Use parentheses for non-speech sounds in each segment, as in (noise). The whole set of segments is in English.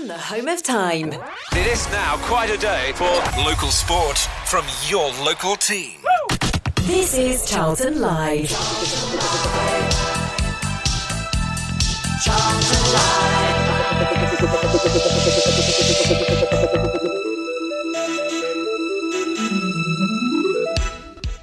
From the home of time. It is now quite a day for local sport from your local team. This is Charlton Live. Charlton (laughs)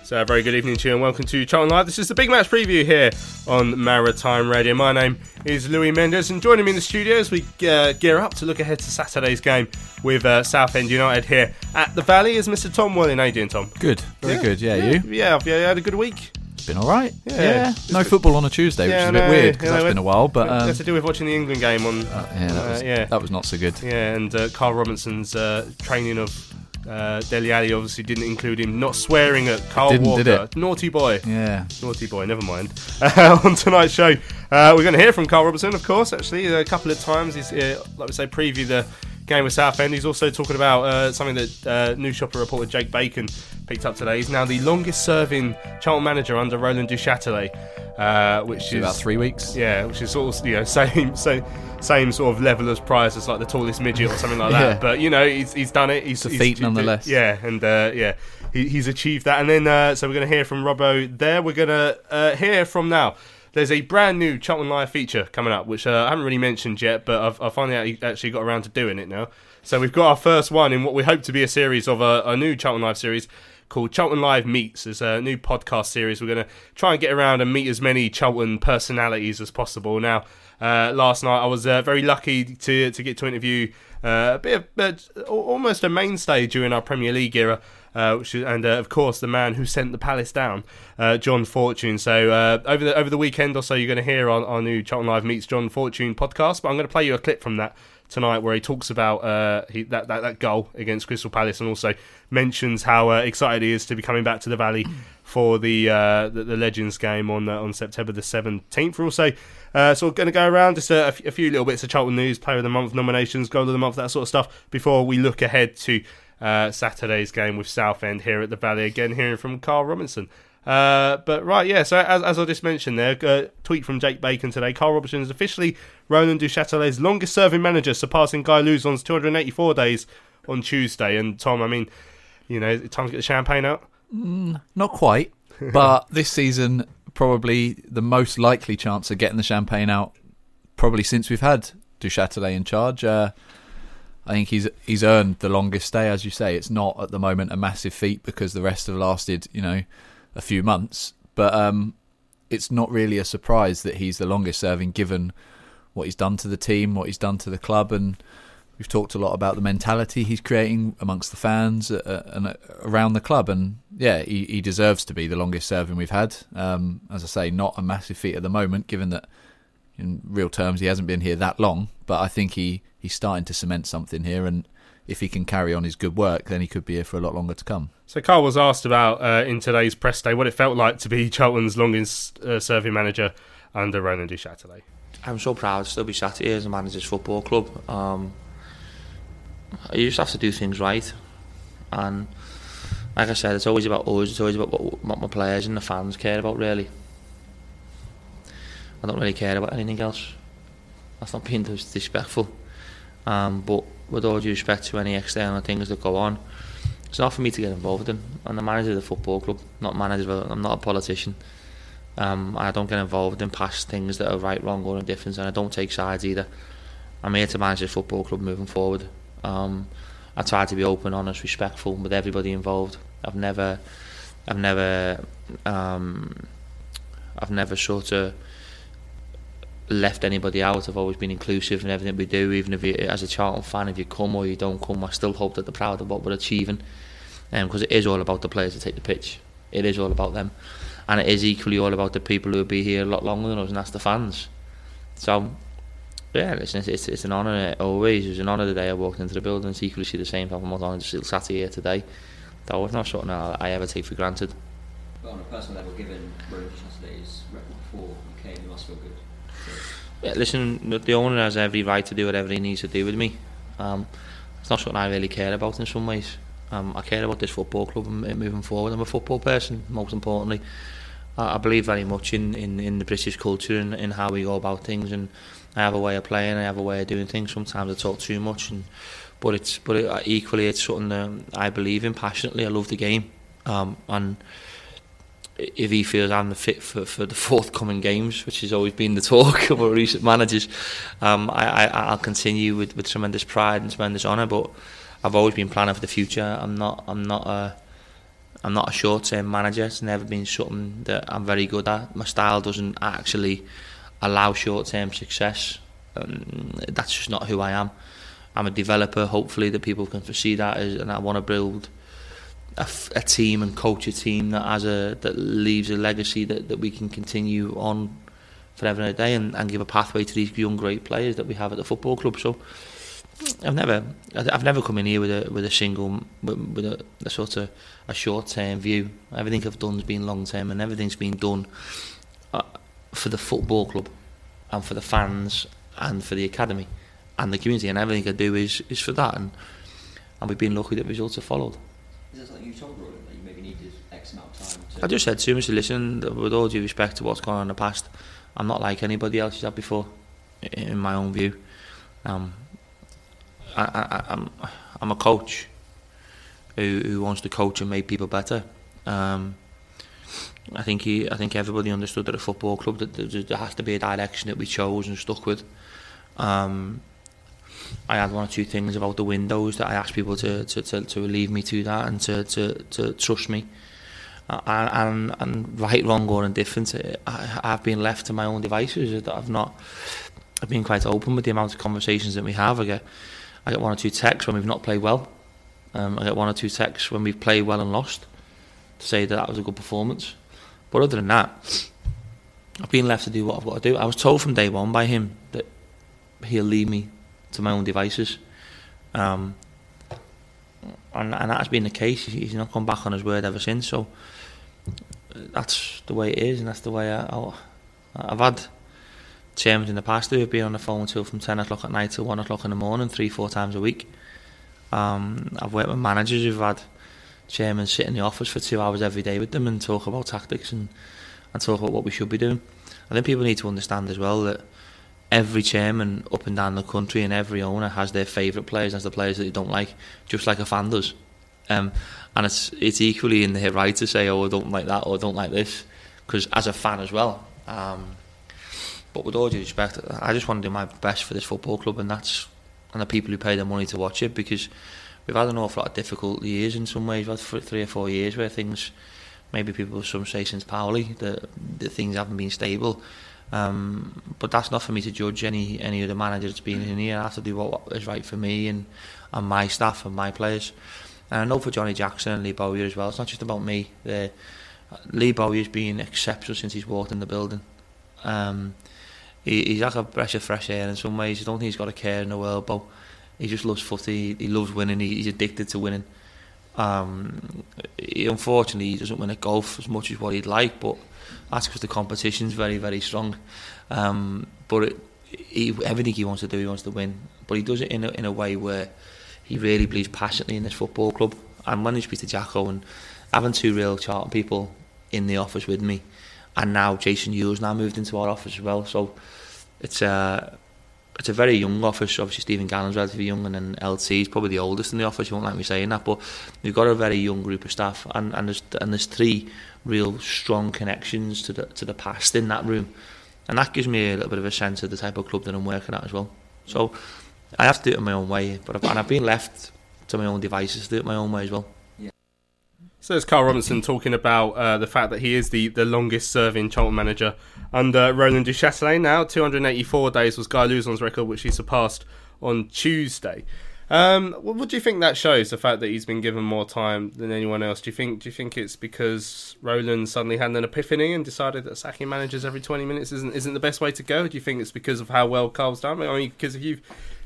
So, a very good evening to you and welcome to Charlton Live. This is the big match preview here on Maritime Radio. My name is Louis Mendes, and joining me in the studio as we uh, gear up to look ahead to Saturday's game with uh, Southend United here at the Valley is Mr. Tom Welling. How you doing, Tom? Good, very Yeah. good. Yeah, you? Yeah, you had a good week? Been all right. Yeah. Yeah. No football on a Tuesday, which Yeah, is a bit no, weird because yeah, that's been a while. But um, has to do with watching the England game on. yeah, that uh, was yeah. that was not so good. Yeah, and uh, Carl Robinson's uh, training of uh, Dele Alli obviously didn't include him not swearing at Carl didn't, Walker. did it? Naughty boy. Yeah. Naughty boy, never mind. (laughs) Uh, on tonight's show, uh, we're going to hear from Carl Robertson, of course, actually, a couple of times. He's, uh, like we say, preview the game with Southend. He's also talking about uh, something that uh, News Shopper reporter Jake Bacon picked up today. He's now the longest serving Charlton manager under Roland Duchâtelet, uh, which is About three weeks. yeah, which is sort of you know (laughs) same same same sort of level as Price as like the tallest midget or something like that. (laughs) Yeah. But you know he's, he's done it. He's a feat nonetheless. Yeah, and uh, yeah, he, he's achieved that. And then uh, so we're going to hear from Robbo there. We're going to uh, hear from now. There's a brand new Charlton Live feature coming up, which uh, I haven't really mentioned yet, but I've, I finally actually got around to doing it now. So we've got our first one in what we hope to be a series of a, a new Charlton Live series called Charlton Live Meets. It's a new podcast series. We're going to try and get around and meet as many Charlton personalities as possible. Now, uh, last night I was uh, very lucky to to get to interview uh, a bit of uh, almost a mainstay during our Premier League era. Uh, is, and uh, of course the man who sent the Palace down, uh, John Fortune. So uh, over the over the weekend or so, you're going to hear on our new Charlton Live meets John Fortune podcast. But I'm going to play you a clip from that tonight where he talks about uh, he, that, that that goal against Crystal Palace and also mentions how uh, excited he is to be coming back to the Valley (clears throat) for the uh, the, the Legends game on uh, on September the 17th. We're also uh, sort of going to go around just a few little bits of Charlton news, Player of the Month nominations, Goal of the Month, that sort of stuff before we look ahead to uh, Saturday's game with Southend here at the Valley. Again, hearing from Carl Robinson. Uh, but right, yeah. So as, as I just mentioned there, uh, tweet from Jake Bacon today. Carl Robinson is officially Roland Duchâtelet's longest-serving manager, surpassing Guy Luzon's 284 days on Tuesday. And Tom, I mean, you know, time to get the champagne out. Not quite, but (laughs) this season probably the most likely chance of getting the champagne out, probably since we've had Duchâtelet in charge. Uh, I think he's he's earned the longest stay, as you say. It's not at the moment a massive feat because the rest have lasted, you know, a few months. But um, it's not really a surprise that he's the longest serving, given what he's done to the team, what he's done to the club, and we've talked a lot about the mentality he's creating amongst the fans uh, and uh, around the club. And yeah, he, he deserves to be the longest serving we've had. Um, as I say, not a massive feat at the moment, given that in real terms he hasn't been here that long. But I think he, he's starting to cement something here, and if he can carry on his good work, then he could be here for a lot longer to come. So Carl was asked about uh, in today's press day what it felt like to be (laughs) Charlton's longest-serving manager under Roland Duchâtelet. I'm so proud to still be sat here as a manager's football club. Um, I used to have to do things right, and like I said, it's always about us. It's always about what, what my players and the fans care about. Really, I don't really care about anything else. That's not being disrespectful, um, but with all due respect to any external things that go on, it's not for me to get involved in. I'm the manager of the football club, not manager. I'm not a politician. Um, I don't get involved in past things that are right, wrong, or indifference, and I don't take sides either. I'm here to manage the football club moving forward. Um, I try to be open, honest, respectful with everybody involved. I've never, I've never, um, I've never sort of left anybody out. I've always been inclusive in everything we do. Even if you, as a Charlton fan, if you come or you don't come, I still hope that they're proud of what we're achieving. Um, because it is all about the players that take the pitch. It is all about them, and it is equally all about the people who will be here a lot longer than us, and that's the fans. So, yeah, listen, it's, it's, it's an honour uh, always. It was an honour the day I walked into the building. It's equally see the same from what I'm still sat here today. Though it's not something I, I ever take for granted. But on a personal level, given Roland Duchâtelet's record before you came, you must feel good. Yeah, listen, the owner has every right to do whatever he needs to do with me. Um, it's not something I really care about in some ways. Um, I care about this football club and moving forward. I'm a football person, most importantly. I, believe very much in, in, in the British culture and in how we go about things. And I have a way of playing, I have a way of doing things. Sometimes I talk too much, and but it's but it, equally it's something that I believe in passionately. I love the game, um, and if he feels I'm the fit for, for the forthcoming games, which has always been the talk (laughs) of our recent managers, um, I, I, I'll continue with, with tremendous pride and tremendous honour. But I've always been planning for the future. I'm not I'm not a I'm not a short term manager. It's never been something that I'm very good at. My style doesn't actually allow short term success. Um, that's just not who I am. I'm a developer. Hopefully, that people can foresee that, and I want to build a, a team and coach a team that has a that leaves a legacy that, that we can continue on forever and a day and, and give a pathway to these young great players that we have at the football club. So I've never I've never come in here with a with a single with, with a, a sort of a short term view. Everything I've done has been long term and everything's been done uh, for the football club and for the fans and for the academy and the community and everything I do is is for that and and we've been lucky that results have followed. I just said to him, listen, with all due respect to what's gone on in the past, I'm not like anybody else who's had before, in my own view. Um, I, I, I'm, I'm a coach who, who wants to coach and make people better. Um, I think he, I think everybody understood at a football club that there, there has to be a direction that we chose and stuck with. Um, I had one or two things about the windows that I asked people to to, to, to leave me to that and to, to, to trust me. Uh, and, and right, wrong, or indifferent, I, I've been left to my own devices. That I've not. I've been quite open with the amount of conversations that we have. I get, I get one or two texts when we've not played well. Um, I get one or two texts when we've played well and lost to say that that was a good performance. But other than that, I've been left to do what I've got to do. I was told from day one by him that he'll leave me to my own devices. Um, and, and that's been the case. He's not come back on his word ever since. So that's the way it is, and that's the way I, I, I've had chairmen in the past who have been on the phone till from 10 o'clock at night till 1 o'clock in the morning, three, four times a week. Um, I've worked with managers who've had chairmen sit in the office for two hours every day with them and talk about tactics and, and talk about what we should be doing. I think people need to understand as well that every chairman up and down the country and every owner has their favourite players as the players that they don't like, just like a fan does. Um, and it's it's equally in their right to say, oh, I don't like that or I don't like this, because as a fan as well. Um, but with all due respect, I just want to do my best for this football club, and that's and the people who pay their money to watch it, because we've had an awful lot of difficult years in some ways. We've had three or four years where things, maybe people some say since Powell, that the things haven't been stable. Um, but that's not for me to judge any any of the managers that's been in here. I have to do what is right for me and, and my staff and my players. And I know for Johnny Jackson and Lee Bowyer as well, it's not just about me. The, Lee Bowyer's been exceptional since he's walked in the building. Um, he, he's like a breath of fresh air in some ways. I don't think he's got a care in the world, but he just loves footy. He, he loves winning. He, he's addicted to winning. Um, he, unfortunately, he doesn't win at golf as much as what he'd like, but that's because the competition's very, very strong. Um, but it, he, everything he wants to do, he wants to win. But he does it in a, in a way where he really believes passionately in this football club. And when I speak to Jacko and having two real Charlton people in the office with me, and now Jason Hughes now moved into our office as well. So it's uh, it's a very young office. Obviously, Stephen Gallen's relatively young, and then LT is probably the oldest in the office. You won't like me saying that, but we've got a very young group of staff, and, and there's and there's three real strong connections to the to the past in that room, and that gives me a little bit of a sense of the type of club that I'm working at as well. So I have to do it in my own way, but I've, and I've been left to my own devices to do it my own way as well. So there's Carl Robinson talking about uh, the fact that he is the, the longest serving Charlton manager under Roland Duchâtelet now. 284 days was Guy Luzon's record, which he surpassed on Tuesday. Um, what, what do you think that shows? The fact that he's been given more time than anyone else. Do you think? Do you think it's because Roland suddenly had an epiphany and decided that sacking managers every twenty minutes isn't isn't the best way to go? Do you think it's because of how well Carl's done? I mean, because if you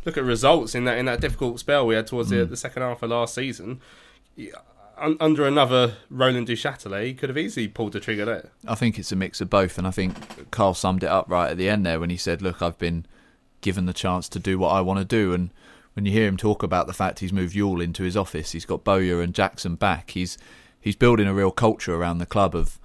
look at results in that in that difficult spell we had towards the, the second half of last season, un, under another Roland Duchâtelet, he could have easily pulled the trigger there. I think it's a mix of both, and I think Carl summed it up right at the end there when he said, "Look, I've been given the chance to do what I want to do," and when you hear him talk about the fact he's moved Euell into his office, he's got Bowyer and Jackson back. He's he's building a real culture around the club of,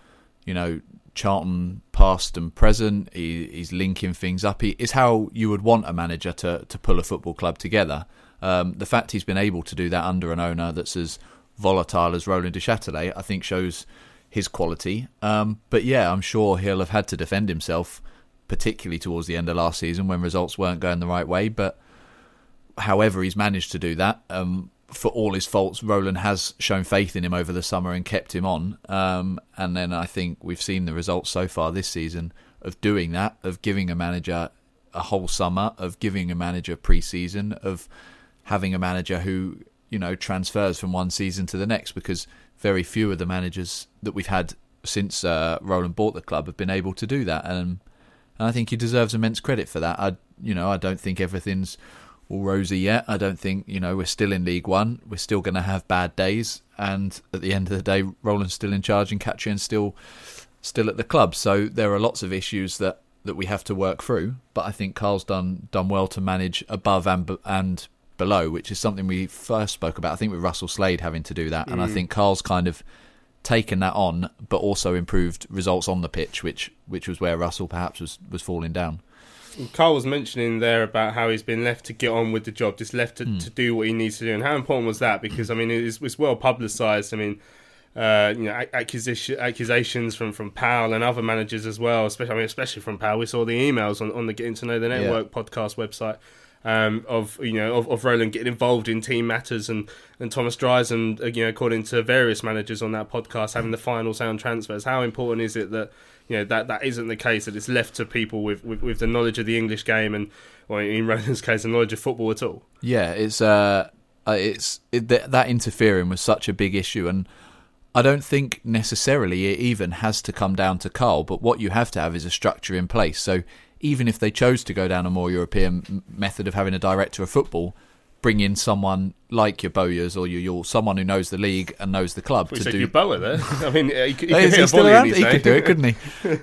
you know, Charlton past and present. He, he's linking things up. He, it's how you would want a manager to to pull a football club together. Um, the fact he's been able to do that under an owner that's as volatile as Roland Duchâtelet, I think shows his quality. Um, but yeah, I'm sure he'll have had to defend himself, particularly towards the end of last season when results weren't going the right way. But however he's managed to do that, um, for all his faults, Roland has shown faith in him over the summer and kept him on. Um, and then I think we've seen the results so far this season of doing that, of giving a manager a whole summer, of giving a manager pre-season, of having a manager who you know transfers from one season to the next because very few of the managers that we've had since uh, Roland bought the club have been able to do that, and, and I think he deserves immense credit for that. I you know I don't think everything's all rosy yet. I don't think you know we're still in League One. We're still going to have bad days, and at the end of the day, Roland's still in charge and Katrien's still still at the club. So there are lots of issues that, that we have to work through. But I think Carl's done done well to manage above and and below, which is something we first spoke about. I think with Russell Slade having to do that, and I mm. think Carl's kind of taken that on, but also improved results on the pitch, which which was where Russell perhaps was was falling down. Carl was mentioning there about how he's been left to get on with the job, just left to, hmm. to do what he needs to do, and how important was that? Because hmm. I mean, it's, it's well publicised. I mean, uh, you know, accusation, accusations from from Powell and other managers as well, especially I mean, especially from Powell. We saw the emails on, on the Getting to Know the Network podcast website. Um, of you know of, of Roland getting involved in team matters and, and Thomas Driesen, uh, you know, according to various managers on that podcast, having the final sound transfers. How important is it that you know that that isn't the case that it's left to people with, with, with the knowledge of the English game and, or in Roland's case, the knowledge of football at all. Yeah, it's uh, uh, it's it, that, that interfering was such a big issue, and I don't think necessarily it even has to come down to Carl. But what you have to have is a structure in place. So even if they chose to go down a more European method of having a director of football, bring in someone like your Bowyers or your someone who knows the league and knows the club We to do your Bower there. (laughs) I mean, he, could- he could he still around? He could do it, couldn't he?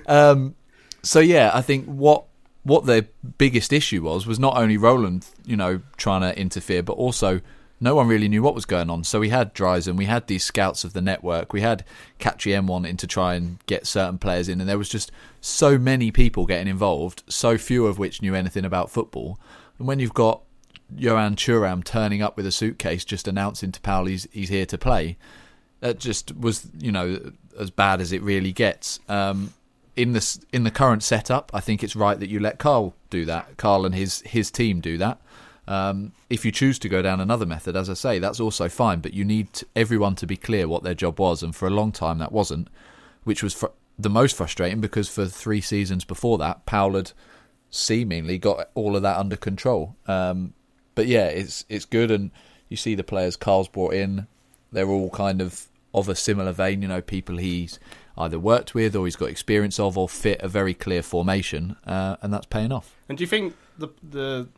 (laughs) Um, so yeah, I think what what the biggest issue was was not only Roland, you know, trying to interfere, but also no one really knew what was going on. So we had Driesen, we had these scouts of the network, we had Katrien wanting to try and get certain players in, and there was just so many people getting involved, so few of which knew anything about football. And when you've got Yohann Thuram turning up with a suitcase, just announcing to Powell he's, he's here to play, that just was you know as bad as it really gets. Um, in this in the current setup, I think it's right that you let Carl do that. Carl and his his team do that. Um, if you choose to go down another method, as I say, that's also fine. But you need everyone to be clear what their job was, and for a long time that wasn't, which was fr- the most frustrating because for three seasons before that, Powell had seemingly got all of that under control. Um, but yeah, it's it's good, and you see the players Carl's brought in. They're all kind of of a similar vein, you know, people he's either worked with or he's got experience of or fit a very clear formation, uh, and that's paying off. And do you think the the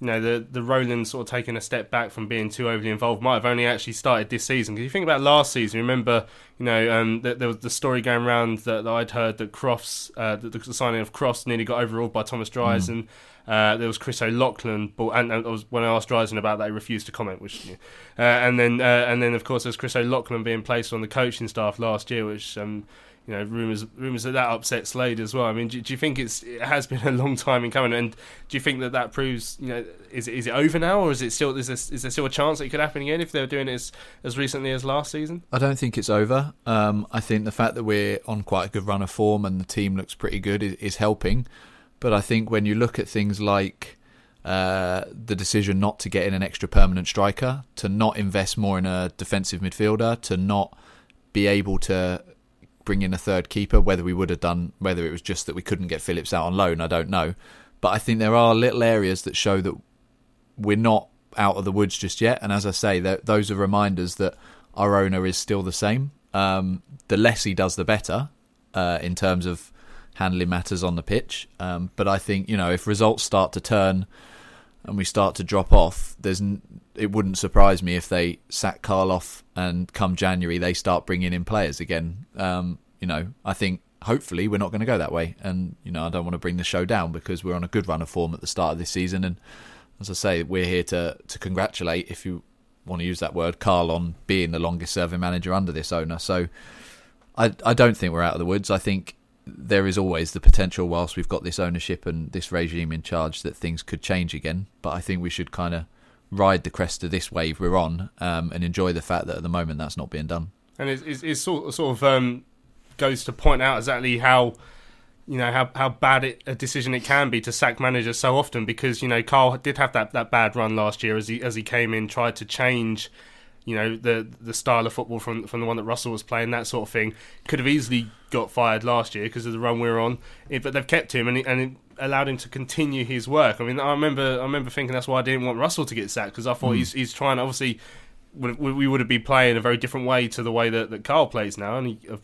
you know the the Roland sort of taking a step back from being too overly involved might have only actually started this season? Because you think about last season, remember you know um, that there was the story going around that, that I'd heard that Crofts uh, that the signing of Crofts nearly got overruled by Thomas Driesen. Uh, there was Chris O'Loughlin, but and, and was, when I asked Driesen about that, he refused to comment. Which, uh, and then uh, and then of course there's Chris O'Loughlin being placed on the coaching staff last year, which um, you know, rumours rumours that that upset Slade as well. I mean, do, do you think it's it has been a long time in coming? And do you think that that proves, you know, is it, is it over now, or is it still is there, is there still a chance that it could happen again if they were doing it as as recently as last season? I don't think it's over. Um, I think the fact that we're on quite a good run of form and the team looks pretty good is, is helping. But I think when you look at things like uh, the decision not to get in an extra permanent striker, to not invest more in a defensive midfielder, to not be able to bring in a third keeper, whether we would have done, whether it was just that we couldn't get Phillips out on loan, I don't know. But I think there are little areas that show that we're not out of the woods just yet. And as I say, those are reminders that our owner is still the same. Um, the less he does, the better uh, in terms of handling matters on the pitch. Um, but I think you know if results start to turn and we start to drop off, there's it wouldn't surprise me if they sack Carl off and come January they start bringing in players again. Um, you know, I think hopefully we're not going to go that way, and you know I don't want to bring the show down because we're on a good run of form at the start of this season, and as I say, we're here to to congratulate if you want to use that word, Carl on being the longest serving manager under this owner. So I I don't think we're out of the woods. I think there is always the potential whilst we've got this ownership and this regime in charge that things could change again. But I think we should kind of ride the crest of this wave we're on um, and enjoy the fact that at the moment that's not being done. And it, it's, it's sort sort of um, goes to point out exactly how you know how how bad it, a decision it can be to sack managers so often because you know Carl did have that, that bad run last year as he as he came in tried to change you know the the style of football from from the one that Russell was playing that sort of thing could have easily got fired last year because of the run we were on it, but they've kept him and it, and it allowed him to continue his work I mean I remember I remember thinking that's why I didn't want Russell to get sacked because I thought Mm. he's he's trying obviously we we would have been playing a very different way to the way that, that Carl plays now and he, you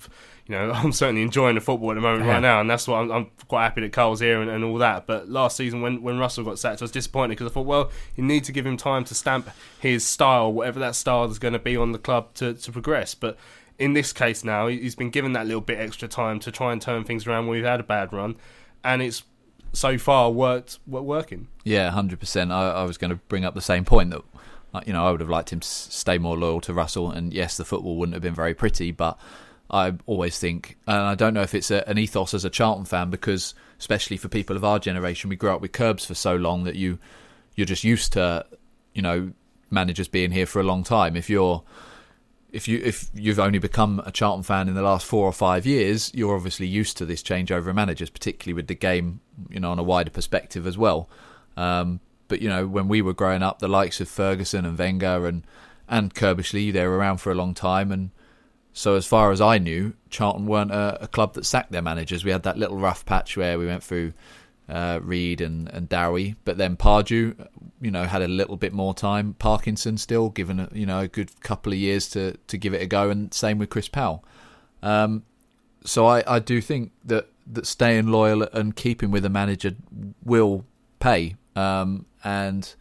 know (laughs) I'm certainly enjoying the football at the moment Yeah. right now and that's why I'm, I'm quite happy that Carl's here and, and all that but last season when, when Russell got sacked I was disappointed because I thought well you need to give him time to stamp his style whatever that style is going to be on the club to, to progress but in this case now he- he's been given that little bit extra time to try and turn things around when we've had a bad run and it's so far worked working Yeah, hundred percent. I, I was going to bring up the same point that you know I would have liked him to stay more loyal to Russell, and yes, the football wouldn't have been very pretty, but I always think, and I don't know if it's a, an ethos as a Charlton fan because, especially for people of our generation, we grew up with curbs for so long that you you're just used to you know managers being here for a long time. If you're if you if you've only become a Charlton fan in the last four or five years, you're obviously used to this changeover of managers, particularly with the game, you know, on a wider perspective as well. Um, but you know, when we were growing up, the likes of Ferguson and Wenger and and Curbishley, they were around for a long time, and so as far as I knew, Charlton weren't a, a club that sacked their managers. We had that little rough patch where we went through uh, Reed and, and Dowie, but then Pardew, you know, had a little bit more time. Parkinson still given a, you know a good couple of years to, to give it a go, and same with Chris Powell. Um, so I, I do think that, that staying loyal and keeping with a manager will pay, um, and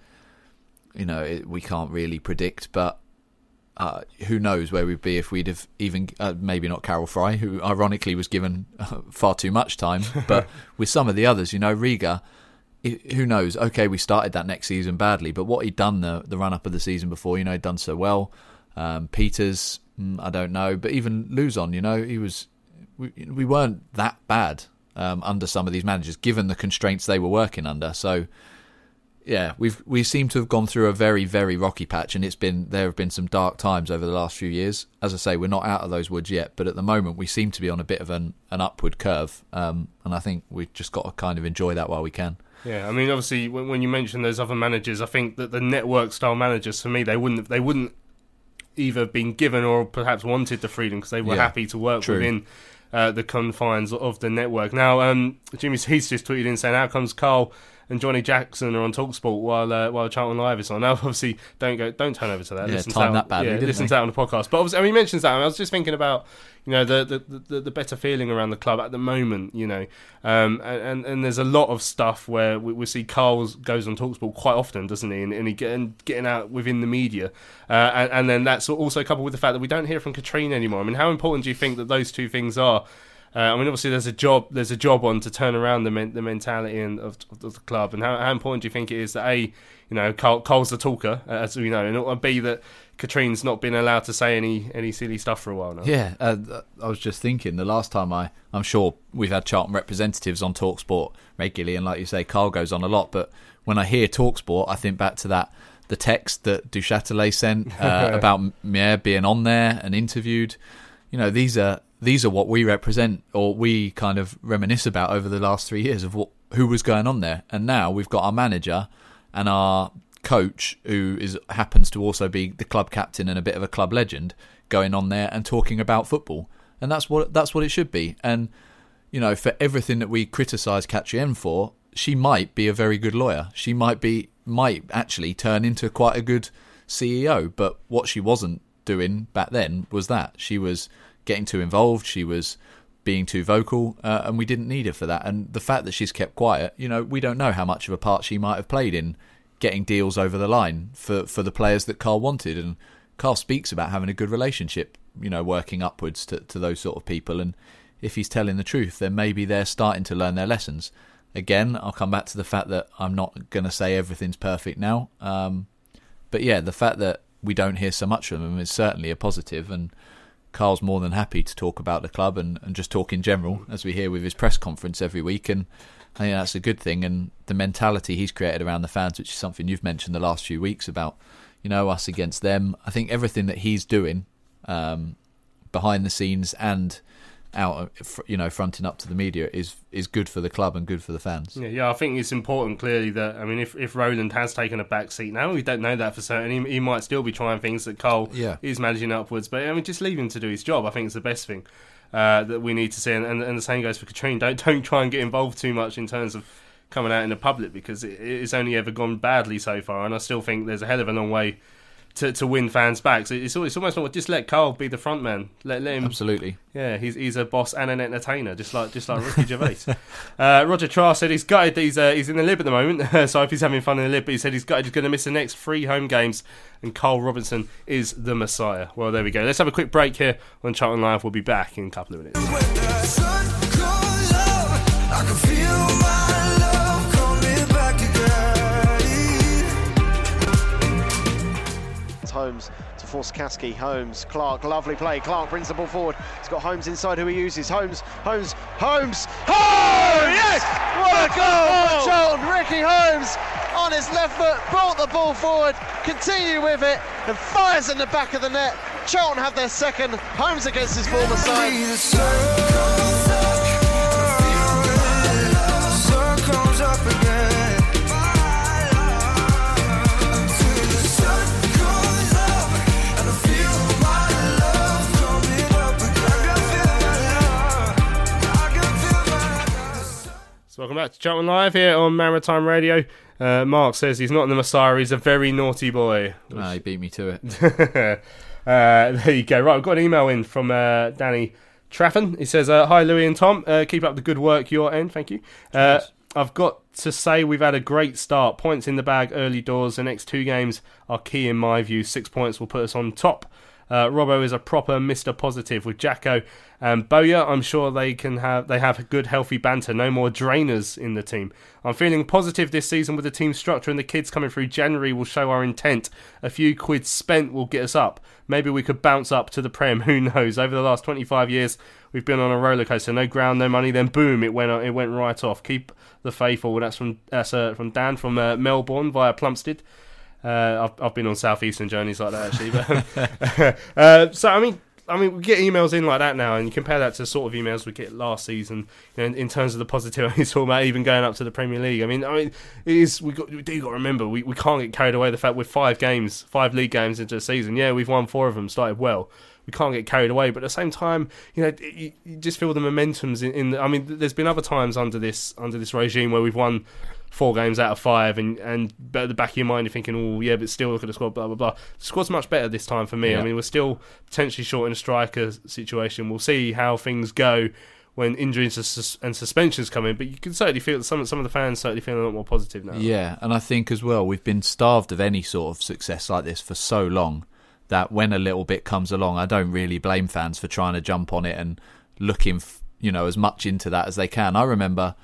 you know it, we can't really predict, but uh, who knows where we'd be if we'd have even uh, maybe not Karel Fraeye, who ironically was given uh, far too much time, (laughs) but with some of the others, you know, Riga. i- Who knows? Okay, we started that next season badly, but what he'd done the the run up of the season before, you know, he'd done so well. Um, Peeters, mm, I don't know, but even Luzon, you know, he was we, we weren't that bad um, under some of these managers, given the constraints they were working under. So yeah, we've we seem to have gone through a very very rocky patch, and it's been there have been some dark times over the last few years. As I say, we're not out of those woods yet, but at the moment we seem to be on a bit of an an upward curve, um, and I think we've just got to kind of enjoy that while we can. Yeah, I mean, obviously, when, when you mention those other managers, I think that the network style managers, for me, they wouldn't they wouldn't either been given or perhaps wanted the freedom because they were Yeah, happy to work true. within uh, the confines of the network. Now, um, Jimmy Heath just tweeted in saying, "How comes Carl and Johnny Jackson are on Talksport while uh, while Charlton Live is on?" Now, (laughs) obviously, don't go, don't turn over to that. Yeah, listen timed to that badly, Yeah, listen they? to that on the podcast. But obviously, I mean, he mentions that. and I was just thinking about you know the the, the the better feeling around the club at the moment. You know, um, and, and there's a lot of stuff where we, we see Carl goes on Talksport quite often, doesn't he? And, and he getting getting out within the media, uh, and, and then that's also coupled with the fact that we don't hear from Katrien anymore. I mean, how important do you think that those two things are? Uh, I mean, obviously, there's a job. There's a job on to turn around the men, the mentality and of, of the club. And how, how important do you think it is that a, you know, Cole, Cole's the talker, uh, as we know, and b that Katrien's not been allowed to say any any silly stuff for a while now. Yeah, uh, I was just thinking the last time I, I'm sure we've had Charlton representatives on Talksport regularly, and like you say, Carl goes on a lot. But when I hear Talksport, I think back to that the text that Duchatelet sent uh, (laughs) about Meire being on there and interviewed. You know, these are these are what we represent, or we kind of reminisce about over the last three years of what who was going on there. And now we've got our manager and our coach, who is happens to also be the club captain and a bit of a club legend, going on there and talking about football. And that's what that's what it should be. And you know, for everything that we criticise Katrien for, she might be a very good lawyer. She might be might actually turn into quite a good CEO. But what she wasn't doing back then was that she was getting too involved. She was being too vocal, uh, and we didn't need her for that. And the fact that she's kept quiet, you know, we don't know how much of a part she might have played in getting deals over the line for for the players that Carl wanted. And Carl speaks about having a good relationship, you know, working upwards to to those sort of people. And if he's telling the truth, then maybe they're starting to learn their lessons. Again, I'll come back to the fact that I'm not going to say everything's perfect now. Um, but yeah, the fact that we don't hear so much from them is certainly a positive, and Carl's more than happy to talk about the club and, and just talk in general, as we hear with his press conference every week. And I think that's a good thing. And the mentality he's created around the fans, which is something you've mentioned the last few weeks about, you know, us against them. I think everything that he's doing um, behind the scenes and out, you know, fronting up to the media is is good for the club and good for the fans. Yeah, yeah, I think it's important clearly that I mean, if if Roland has taken a back seat now, we don't know that for certain. He, he might still be trying things that Cole Yeah. is managing upwards, but I mean, just leave him to do his job. I think it's the best thing uh, that we need to see, and, and, and the same goes for Katrien. Don't don't try and get involved too much in terms of coming out in the public because it, it's only ever gone badly so far, and I still think there's a hell of a long way. To, to win fans back, so it's, it's almost like just let Carl be the front man. Let, let him Absolutely. yeah, he's he's a boss and an entertainer, just like just like Ricky Gervais. (laughs) uh, Roger Trask said he's gutted that he's uh, he's in the lib at the moment, (laughs) so if he's having fun in the lib, but he said he's gutted he's going to miss the next three home games, and Carl Robinson is the messiah. Well, there we go. Let's have a quick break here on Charlton Live. We'll be back in a couple of minutes. Holmes to Forster-Caskey. Holmes, Clark, lovely play. Clark brings the ball forward. He's got Holmes inside who he uses. Holmes, Holmes, Holmes. Oh, yes! What a goal for Charlton. Ricky Holmes on his left foot, brought the ball forward, continue with it, and fires in the back of the net. Charlton have their second. Holmes against his former side. So welcome back to Charlton Live here on Maritime Radio. Uh, Mark says he's not in the messiah; he's a very naughty boy. Ah, he beat me to it. (laughs) uh, there you go. Right, I've got an email in from uh, Danny Traffin. He says, uh, "Hi, Louis and Tom. Uh, keep up the good work your end. Thank you. Uh, I've got to say we've had a great start. Points in the bag early doors. The next two games are key in my view. Six points will put us on top." Uh, Robbo is a proper Mr. Positive with Jacko and Bowyer. I'm sure they can have they have good healthy banter. No more drainers in the team. I'm feeling positive this season with the team structure and the kids coming through January will show our intent. A few quid spent will get us up. Maybe we could bounce up to the Prem. (laughs) Who knows? Over the last 25 years, we've been on a roller coaster. No ground, no money. Then boom, it went it went right off. Keep the faith. All that's from that's uh, from Dan from uh, Melbourne via Plumstead. Uh, I've, I've been on southeastern journeys like that actually. But, (laughs) uh, so I mean, I mean, we get emails in like that now, and you compare that to sort of emails we get last season. You know, in, in terms of the positivity, (laughs) talking about even going up to the Premier League. I mean, I mean, it is we got we do got to remember we, we can't get carried away the fact we're five games, five league games into the season. Yeah, we've won four of them, started well. We can't get carried away, but at the same time, you know, you, you just feel the momentum's in. in the, I mean, there's been other times under this under this regime where we've won four games out of five, and and but at the back of your mind you're thinking, oh yeah, but still look at the squad, blah blah blah. The squad's much better this time for me. Yeah. I mean, we're still potentially short in a striker situation. We'll see how things go when injuries and suspensions come in, but you can certainly feel that some some of the fans certainly feeling a lot more positive now. Yeah, and I think as well we've been starved of any sort of success like this for so long that when a little bit comes along, I don't really blame fans for trying to jump on it and looking, f- you know, as much into that as they can. I remember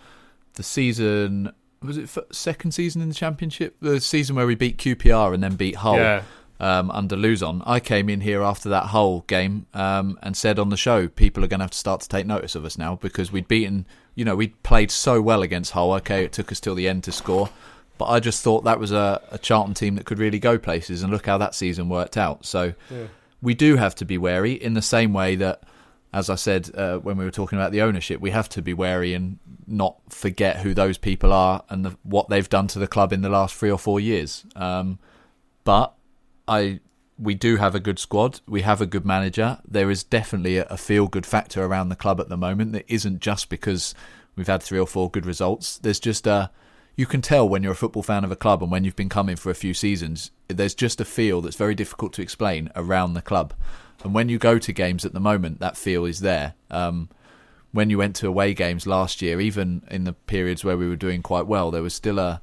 the season was it second season in the championship, the season where we beat QPR and then beat Hull. Yeah. Um, under Luzon, I came in here after that Hull game um, and said on the show, people are going to have to start to take notice of us now because we'd beaten, you know, we'd played so well against Hull. Okay, it took us till the end to score, but I just thought that was a, a Charlton team that could really go places, and look how that season worked out. So we do have to be wary in the same way that, as I said uh, when we were talking about the ownership, we have to be wary and not forget who those people are and the, what they've done to the club in the last three or four years. Um, but I we do have a good squad. We have a good manager. There is definitely a, a feel good factor around the club at the moment that isn't just because we've had three or four good results. There's just a you can tell when you're a football fan of a club and when you've been coming for a few seasons. There's just a feel that's very difficult to explain around the club, and when you go to games at the moment, that feel is there. Um, when you went to away games last year, even in the periods where we were doing quite well, there was still a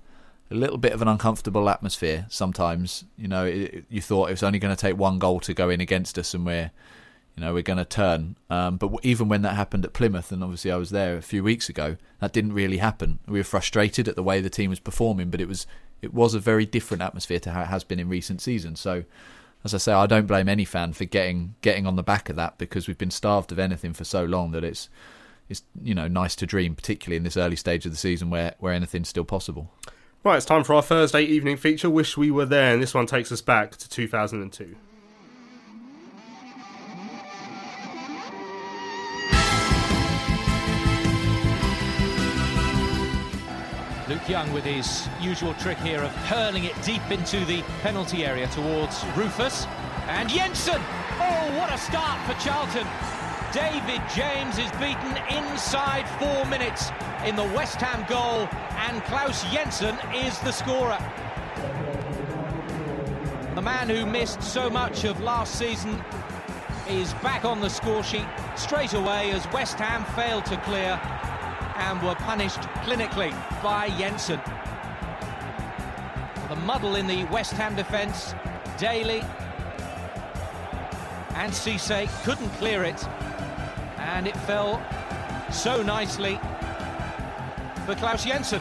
a little bit of an uncomfortable atmosphere sometimes. You know, it, you thought it was only going to take one goal to go in against us, and we're, you know, we're going to turn. Um, but even when that happened at Plymouth, and obviously I was there a few weeks ago, that didn't really happen. We were frustrated at the way the team was performing, but it was it was a very different atmosphere to how it has been in recent seasons. So, as I say, I don't blame any fan for getting getting on the back of that because we've been starved of anything for so long that it's it's you know nice to dream, particularly in this early stage of the season where where anything's still possible. Right, it's time for our Thursday evening feature. Wish we were there, and this one takes us back to 2002. Young with his usual trick here of hurling it deep into the penalty area towards Rufus. And Jensen! Oh, what a start for Charlton! David James is beaten inside four minutes in the West Ham goal, and Claus Jensen is the scorer. The man who missed so much of last season is back on the score sheet straight away as West Ham failed to clear and were punished clinically by Jensen. The muddle in the West Ham defence, Dailly and Cisse couldn't clear it and it fell so nicely for Claus Jensen.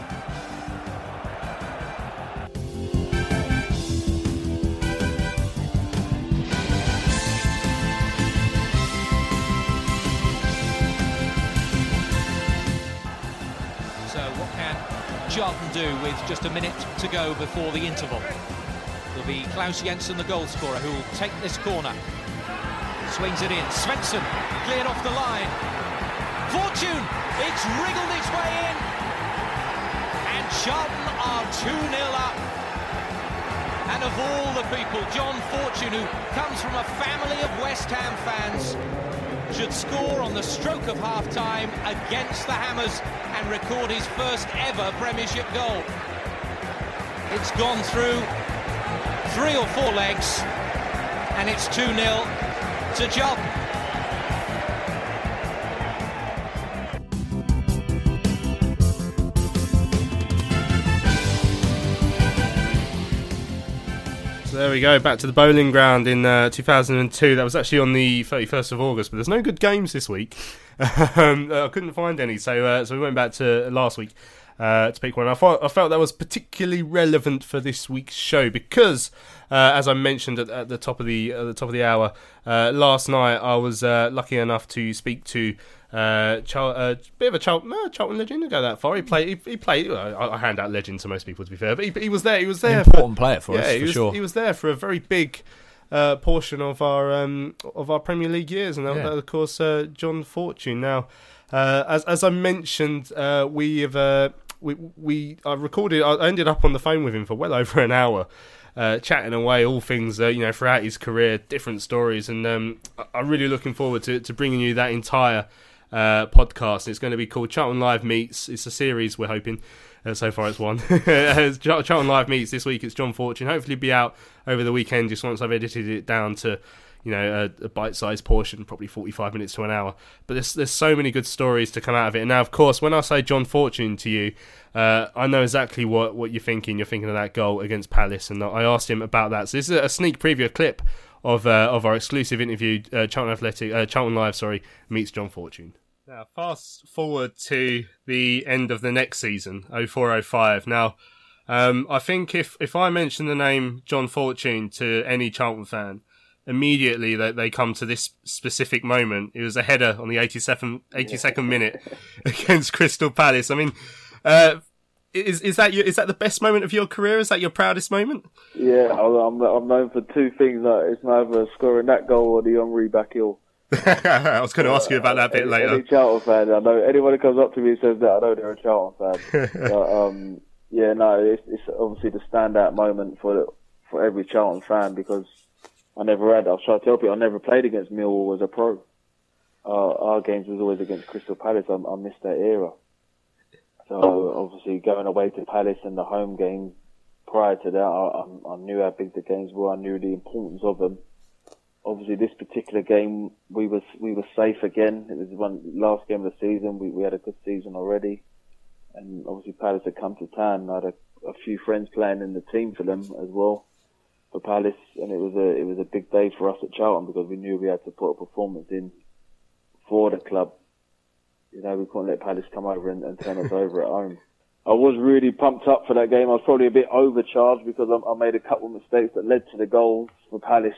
Do with just a minute to go before the interval? It'll be Claus Jensen, the goal scorer, who will take this corner. Swings it in. Svensson cleared off the line. Fortune! It's wriggled its way in. And Charlton are 2 0 up. And of all the people, John Fortune, who comes from a family of West Ham fans, should score on the stroke of half time against the Hammers and record his first ever Premiership goal. It's gone through three or four legs, and it's 2 0 to Charlton. So there we go, back to the Boleyn Ground in uh, 2002. That was actually on the 31st of August, but there's no good games this week. Um, I couldn't find any, so uh, so we went back to last week uh, to pick one. I, thought, I felt that was particularly relevant for this week's show because, uh, as I mentioned at, at, the top of the at the top of the hour uh, last night, I was uh, lucky enough to speak to uh, Char- uh, bit of a Char- no, Charlton legend to go that far. He played. He, he played. Well, I, I, hand out legend to most people, to be fair, but he, he was there. He was there. Important for, player for yeah, us, for was, sure. He was there for a very big uh, portion of our um, of our Premier League years, and that, Yeah. that, of course, uh, John Fortune. Now, uh, as as I mentioned, uh, we have uh, we we I recorded. I ended up on the phone with him for well (laughs) over an hour. Uh, chatting away all things uh, you know throughout his career, different stories, and um, I'm really looking forward to, to bringing you that entire uh, podcast. It's going to be called Charlton Live Meets. It's a series we're hoping. Uh, so far, it's one. It's (laughs) Char- Charlton Live Meets this week. It's John Fortune. Hopefully, be out over the weekend. Just once I've edited it down to you know a, a bite-sized portion, probably 45 minutes to an hour. But there's there's so many good stories to come out of it. And now, of course, when I say John Fortune to you, uh, I know exactly what, what you're thinking. You're thinking of that goal against Palace, and I asked him about that. So this is a sneak preview a clip of uh, of our exclusive interview. Uh, Charlton Athletic, uh, Charlton Live, sorry, meets John Fortune. Now, fast forward to the end of the next season, 0405. Now, um, I think if, if I mention the name John Fortune to any Charlton fan, immediately they, they come to this specific moment. It was a header on the 87, 82nd minute (laughs) against Crystal Palace. I mean, uh, is is that your, is that the best moment of your career? Is that your proudest moment? Yeah, I'm, I'm known for two things. Like it's either scoring that goal or the Henri back heel. (laughs) I was going to ask you about that a bit any, later. Any Charlton fan, I know anyone who comes up to me and says that, I know they're a Charlton fan. (laughs) but, um, yeah, no, it's, it's obviously the standout moment for for every Charlton fan because I never had. I was trying to tell people I never played against Millwall as a pro. Uh, our games was always against Crystal Palace. I, I missed that era. So obviously going away to Palace and the home games prior to that, I, I, I knew how big the games were. I knew the importance of them. Obviously, this particular game, we was we were safe again. It was one last game of the season. We we had a good season already, and obviously Palace had come to town. I had a, a few friends playing in the team for them as well for Palace, and it was a it was a big day for us at Charlton because we knew we had to put a performance in for the club. You know, we couldn't let Palace come over and, and turn us over at home. I was really pumped up for that game. I was probably a bit overcharged because I, I made a couple of mistakes that led to the goals for Palace.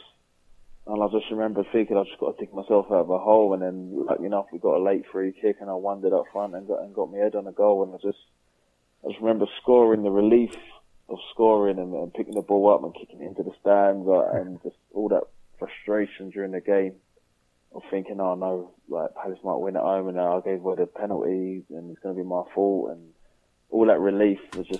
And I just remember thinking I just got to dig myself out of a hole. And then, lucky enough, we got a late free kick and I wandered up front and got and got my head on a goal. And I just, I just remember scoring the relief of scoring and, and picking the ball up and kicking it into the stands uh, and just all that frustration during the game of thinking, oh no, like Palace might win at home and I gave away the penalty and it's going to be my fault and all that relief was just.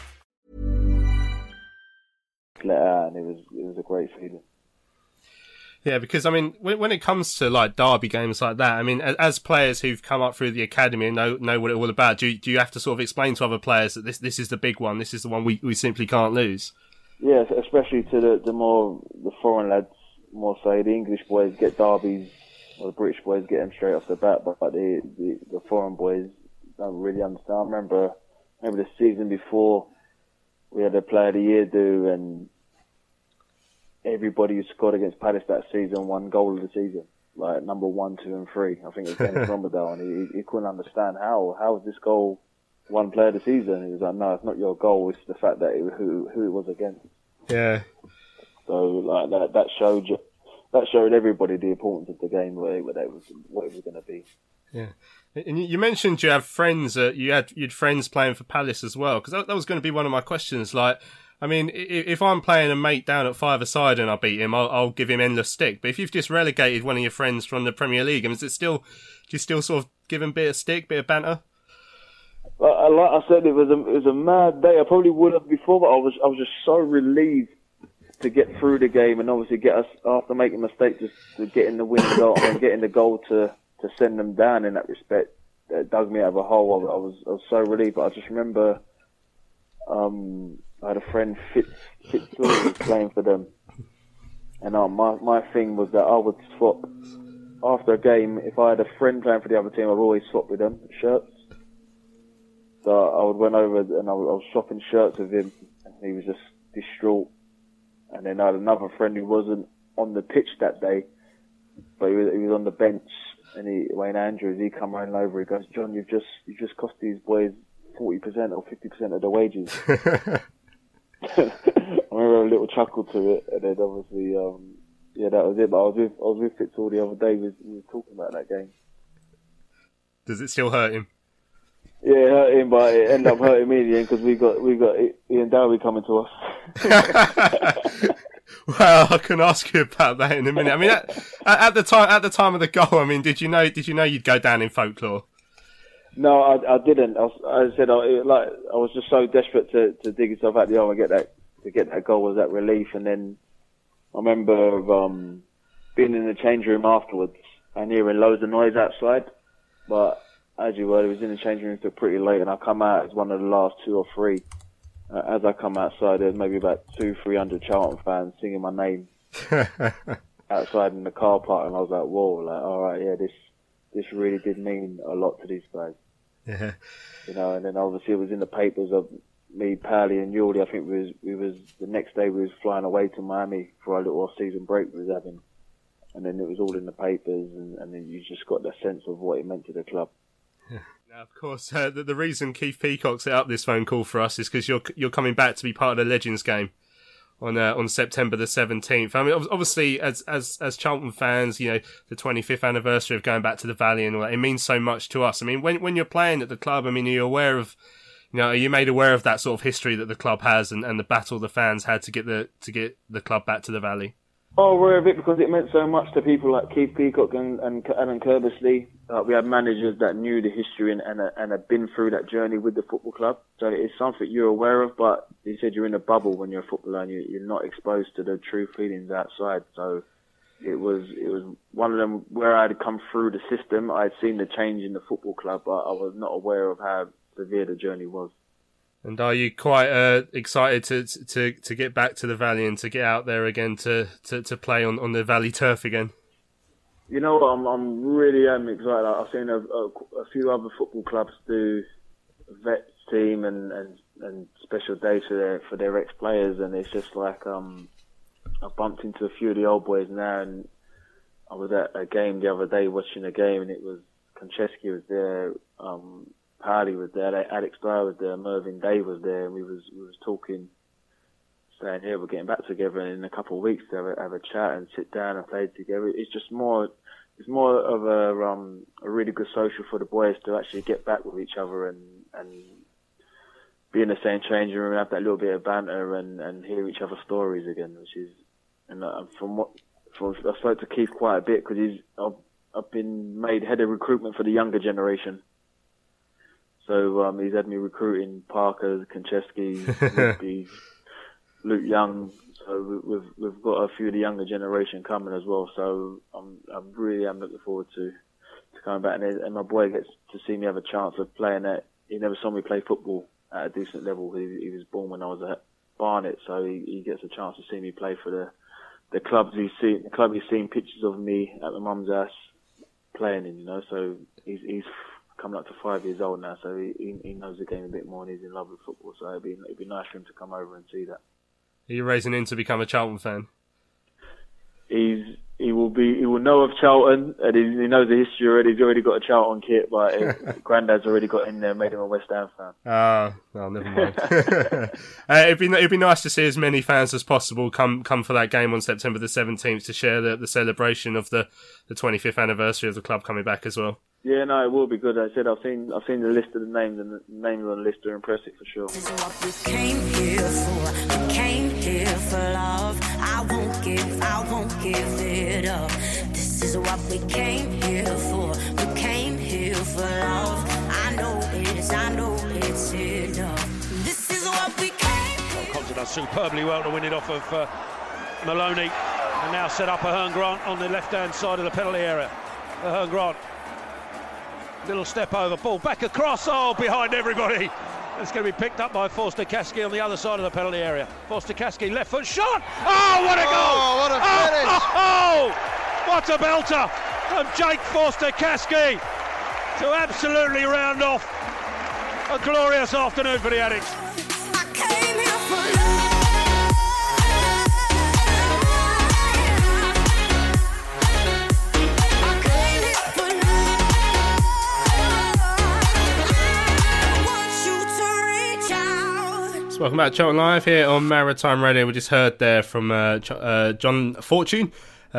It was it was a great feeling. Yeah, because I mean, when, when it comes to like derby games like that, I mean, as, as players who've come up through the academy and know know what it's all about, do you, do you have to sort of explain to other players that this this is the big one, this is the one we, we simply can't lose? Yeah, especially to the the more the foreign lads, more say the English boys get derbies, or the British boys get them straight off the bat, but, but the, the the foreign boys don't really understand. I remember remember the season before we had a player of the year do and everybody who scored against Palace that season won goal of the season, like number one, two, and three. I think it was Dennis (laughs) Rommedahl, and he, he couldn't understand how how is this goal one player of the season. He was like, no, it's not your goal. It's the fact that it, who who it was against. Yeah. So like that that showed you, that showed everybody the importance of the game, what it, what it was what it was going to be. Yeah. And you mentioned you have friends. Uh, you had you had friends playing for Palace as well, because that, that was going to be one of my questions. Like, I mean, if I'm playing a mate down at five aside and I beat him, I'll, I'll, give him endless stick. But if you've just relegated one of your friends from the Premier League, is it still, do you still sort of give him a bit of stick, bit of banter? Well, like I said, it was a it was a mad day. I probably would have before, but I was I was just so relieved to get through the game and obviously get us after making mistakes, to get in the win (coughs) and getting the goal to to send them down in that respect. It dug me out of a hole. I was I was so relieved. But I just remember. Um, I had a friend, Fitz, Fitz was playing for them. And uh, my, my thing was that I would swap, after a game, if I had a friend playing for the other team, I'd always swap with them, shirts. So I would went over and I was, I was swapping shirts with him, and he was just distraught. And then I had another friend who wasn't on the pitch that day, but he was, he was on the bench, and he, Wayne Andrews, he come running over, he goes, John, you've just, you've just cost these boys 40% or 50% of the wages. (laughs) I remember a little chuckle to it, and then obviously, um, yeah, that was it. But I was with I was with Fitz all the other day. We, was, we were talking about that game. Does it still hurt him? Yeah, it hurt him, but it ended up hurting me in the end because we got we got Ian Dowie coming to us. (laughs) well, I can ask you about that in a minute. I mean, at, at, the time at the time of the goal, I mean, did you know did you know you'd go down in folklore? No, I, I didn't. I, was, I said, I, like, I was just so desperate to, to dig yourself out the hole and get that to get that goal was that relief. And then I remember um, being in the change room afterwards and hearing loads of noise outside. But as you were, it was in the change room till pretty late, and I come out as one of the last two or three. Uh, as I come outside, there's maybe about two, three hundred Charlton fans singing my name (laughs) outside in the car park, and I was like, "Whoa!" Like, all right, yeah, this this really did mean a lot to these guys. Yeah. (laughs) You know, and then obviously it was in the papers of me, Pally, and Yuli. I think we was we was the next day we was flying away to Miami for our little off-season break we was having, and then it was all in the papers, and, and then you just got the sense of what it meant to the club. Now, of course, uh, the, the reason Keith Peacock set up this phone call for us is because you're you're coming back to be part of the Legends game on uh, on September the seventeenth. I mean, obviously, as as as Charlton fans, you know, the twenty fifth anniversary of going back to the Valley and all that, it means so much to us. I mean, when when you're playing at the club, I mean, are you aware of, you know, are you made aware of that sort of history that the club has and, and the battle the fans had to get the to get the club back to the Valley? Oh, aware of it because it meant so much to people like Keith Peacock and, and Alan Curbishley. Uh, we had managers that knew the history and, and, and had been through that journey with the football club. So it's something you're aware of, but you said you're in a bubble when you're a footballer and you, you're not exposed to the true feelings outside. So it was it was one of them where I had come through the system. I had seen the change in the football club, but I was not aware of how severe the journey was. And are you quite uh, excited to to to get back to the Valley and to get out there again to, to, to play on, on the Valley turf again? You know? I'm I'm really am excited. I've seen a, a, a few other football clubs do vet team and, and, and special days for their for their ex players, and it's just like um I bumped into a few of the old boys now, and I was at a game the other day watching a game, and it was Konchesky was there, um, Parley was there, Alex Dyer was there, Mervyn Day was there, and we was we was talking, saying, "Yeah, we're getting back together in a couple of weeks to have a, have a chat and sit down and play together." It's just more, it's more of a um, a really good social for the boys to actually get back with each other and and be in the same changing room and have that little bit of banter and and hear each other's stories again, which is, and uh, from what from I spoke to Keith quite a bit because he's I've, I've been made head of recruitment for the younger generation. So um, he's had me recruiting Parker, Konchesky, (laughs) Luke Young. So we- we've we've got a few of the younger generation coming as well. So I'm I'm really am looking forward to to coming back and, and my boy gets to see me have a chance of playing at. He never saw me play football at a decent level. He, he was born when I was at Barnet, so he, he gets a chance to see me play for the the clubs he's seen. The club he's seen pictures of me at my mum's house playing in. You know, so he's he's coming up to five years old now, so he, he knows the game a bit more and he's in love with football. So it'd be it'd be nice for him to come over and see that. Are you raising him to become a Charlton fan? He's he will be he will know of Charlton and he, he knows the history already. He's already got a Charlton kit, but his (laughs) Granddad's already got in there, and made him a West Ham fan. Ah, well, never mind. (laughs) uh, it'd be it'd be nice to see as many fans as possible come come for that game on September the seventeenth to share the, the celebration of the the twenty fifth anniversary of the club coming back as well. Yeah, no, it will be good. I said I've seen I've seen the list of the names and the names on the list are impressive for sure. This is what We came here for. We came here for love. I won't give, I won't give it up. This is what we came here for. We came here for love. I know it's, I know it's enough. This is what we came. Compton does superbly well to win it off of uh, Maloney. And now set up Ahearne-Grant on the left-hand side of the penalty area. Ahearne-Grant. Little step over, ball back across, oh, behind everybody. It's going to be picked up by Forster-Caskey on the other side of the penalty area. Forster-Caskey, left foot shot. Oh, what a goal! Oh, what a oh, finish! Oh, oh, oh, what a belter from Jake Forster-Caskey to absolutely round off a glorious afternoon for the Addicts. Welcome back, to Charlton Live here on Maritime Radio. We just heard there from uh, Ch- uh, John Fortune. Uh,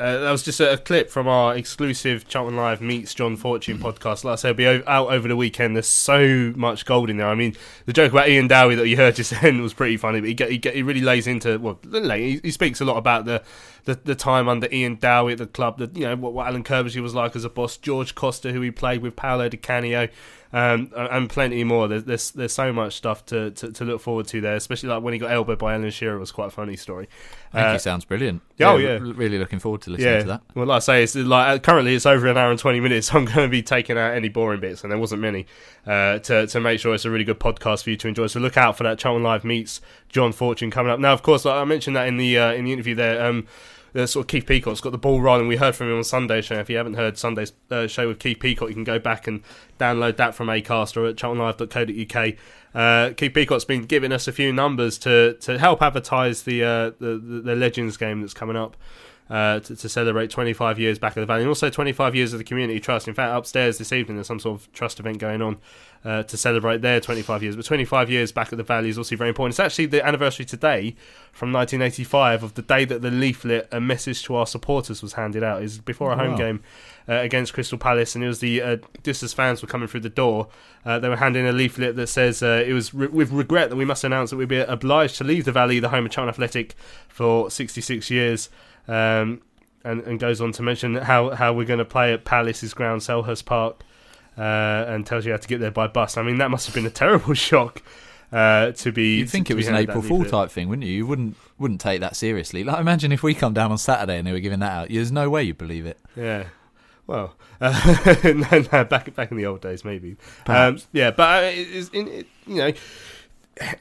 uh, that was just a, a clip from our exclusive Charlton Live meets John Fortune podcast. Like I said, it'll be o- out over the weekend. There's so much gold in there. I mean, the joke about Ian Dowie that you heard just (laughs) then was pretty funny, but he, get, he, get, he really lays into well, he, he speaks a lot about the, the the time under Ian Dowie at the club. That you know what, what Alan Kirby was like as a boss, George Costa, who he played with, Paolo Di Canio. Um, and plenty more. There's, there's there's so much stuff to, to, to look forward to there, especially like when he got elbowed by Alan Shearer. It was quite a funny story. I think Uh, it sounds brilliant. Oh Yeah, yeah, really looking forward to listening yeah. to that. Well, like I say, it's like uh, currently it's over an hour and twenty minutes. So (laughs) I'm going to be taking out any boring bits, and there wasn't many, uh, to to make sure it's a really good podcast for you to enjoy. So look out for that. Charlton Live meets John Fortune coming up. Now, of course, like I mentioned that in the uh, in the interview there. Um, the sort of Keith Peacock's got the ball rolling. We heard from him on Sunday's show. If you haven't heard Sunday's uh, show with Keith Peacock, you can go back and download that from Acast or at charltonlive.co.uk. Uh, Keith Peacock's been giving us a few numbers to, to help advertise the, uh, the, the the Legends game that's coming up uh, to, to celebrate 25 years back at the Valley and also 25 years of the Community Trust. In fact, upstairs this evening there's some sort of trust event going on uh, to celebrate their 25 years. But 25 years back at the Valley is also very important. It's actually the anniversary today from 1985 of the day that the leaflet "A Message to Our Supporters" was handed out. Is before a home Wow. game uh, against Crystal Palace, and it was the uh, just as fans were coming through the door, uh, they were handing a leaflet that says uh, it was re- with regret that we must announce that we'd be obliged to leave the Valley, the home of Charlton Athletic, for 66 years. Um, and, and goes on to mention how, how we're going to play at Palace's ground, Selhurst Park, uh, and tells you how to get there by bus. I mean, that must have been a terrible (laughs) shock uh, to be. You'd think it was an April Fool type thing, wouldn't you? You wouldn't wouldn't take that seriously. Like, imagine if we come down on Saturday and they were giving that out. There's no way you'd believe it. Yeah. Well, uh, (laughs) no, no, back back in the old days, maybe. Um, yeah, but uh, it's it, you know,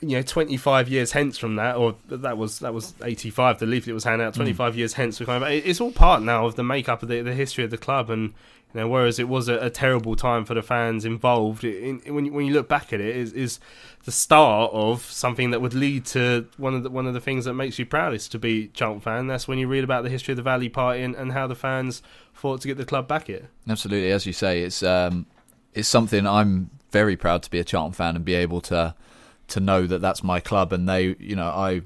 you know, twenty five years hence from that, or that was that was eighty five. The leaflet was handed out. Twenty five years hence, kind of, it's all part now of the makeup of the, the history of the club, and you know, whereas it was a, a terrible time for the fans involved, it, in, when you, when you look back at it, is is the start of something that would lead to one of the one of the things that makes you proudest to be Charlton fan. That's when you read about the history of the Valley Party and, and how the fans fought to get the club back here. Absolutely, as you say, it's um, it's something I'm very proud to be a Charlton fan and be able to to know that that's my club. And they, you know, I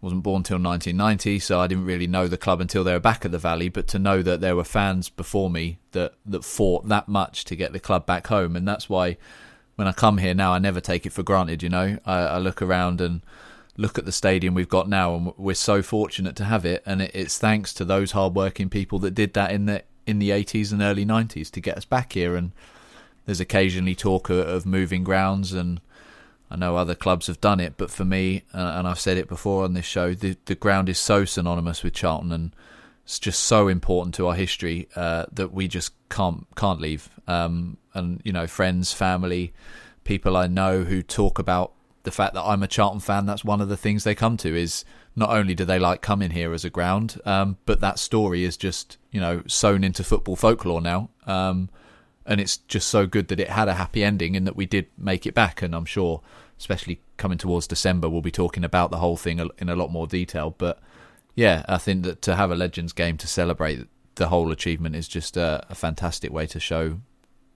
wasn't born till 1990, so I didn't really know the club until they were back at the Valley. But to know that there were fans before me that that fought that much to get the club back home, and that's why when I come here now, I never take it for granted. You know, I, I look around and look at the stadium we've got now, and we're so fortunate to have it. And it, it's thanks to those hardworking people that did that in the in the 80s and early 90s to get us back here. And there's occasionally talk of, of moving grounds, and I know other clubs have done it. But for me, uh, and I've said it before on this show, the the ground is so synonymous with Charlton, and it's just so important to our history uh, that we just can't can't leave. Um, and you know, friends, family, people I know who talk about the fact that I'm a Charlton fan. That's one of the things they come to is not only do they like coming here as a ground, um, but that story is just you know sewn into football folklore now. Um, and it's just so good that it had a happy ending and that we did make it back. And I'm sure, especially coming towards December, we'll be talking about the whole thing in a lot more detail. But yeah, I think that to have a Legends game to celebrate the whole achievement is just a, a fantastic way to show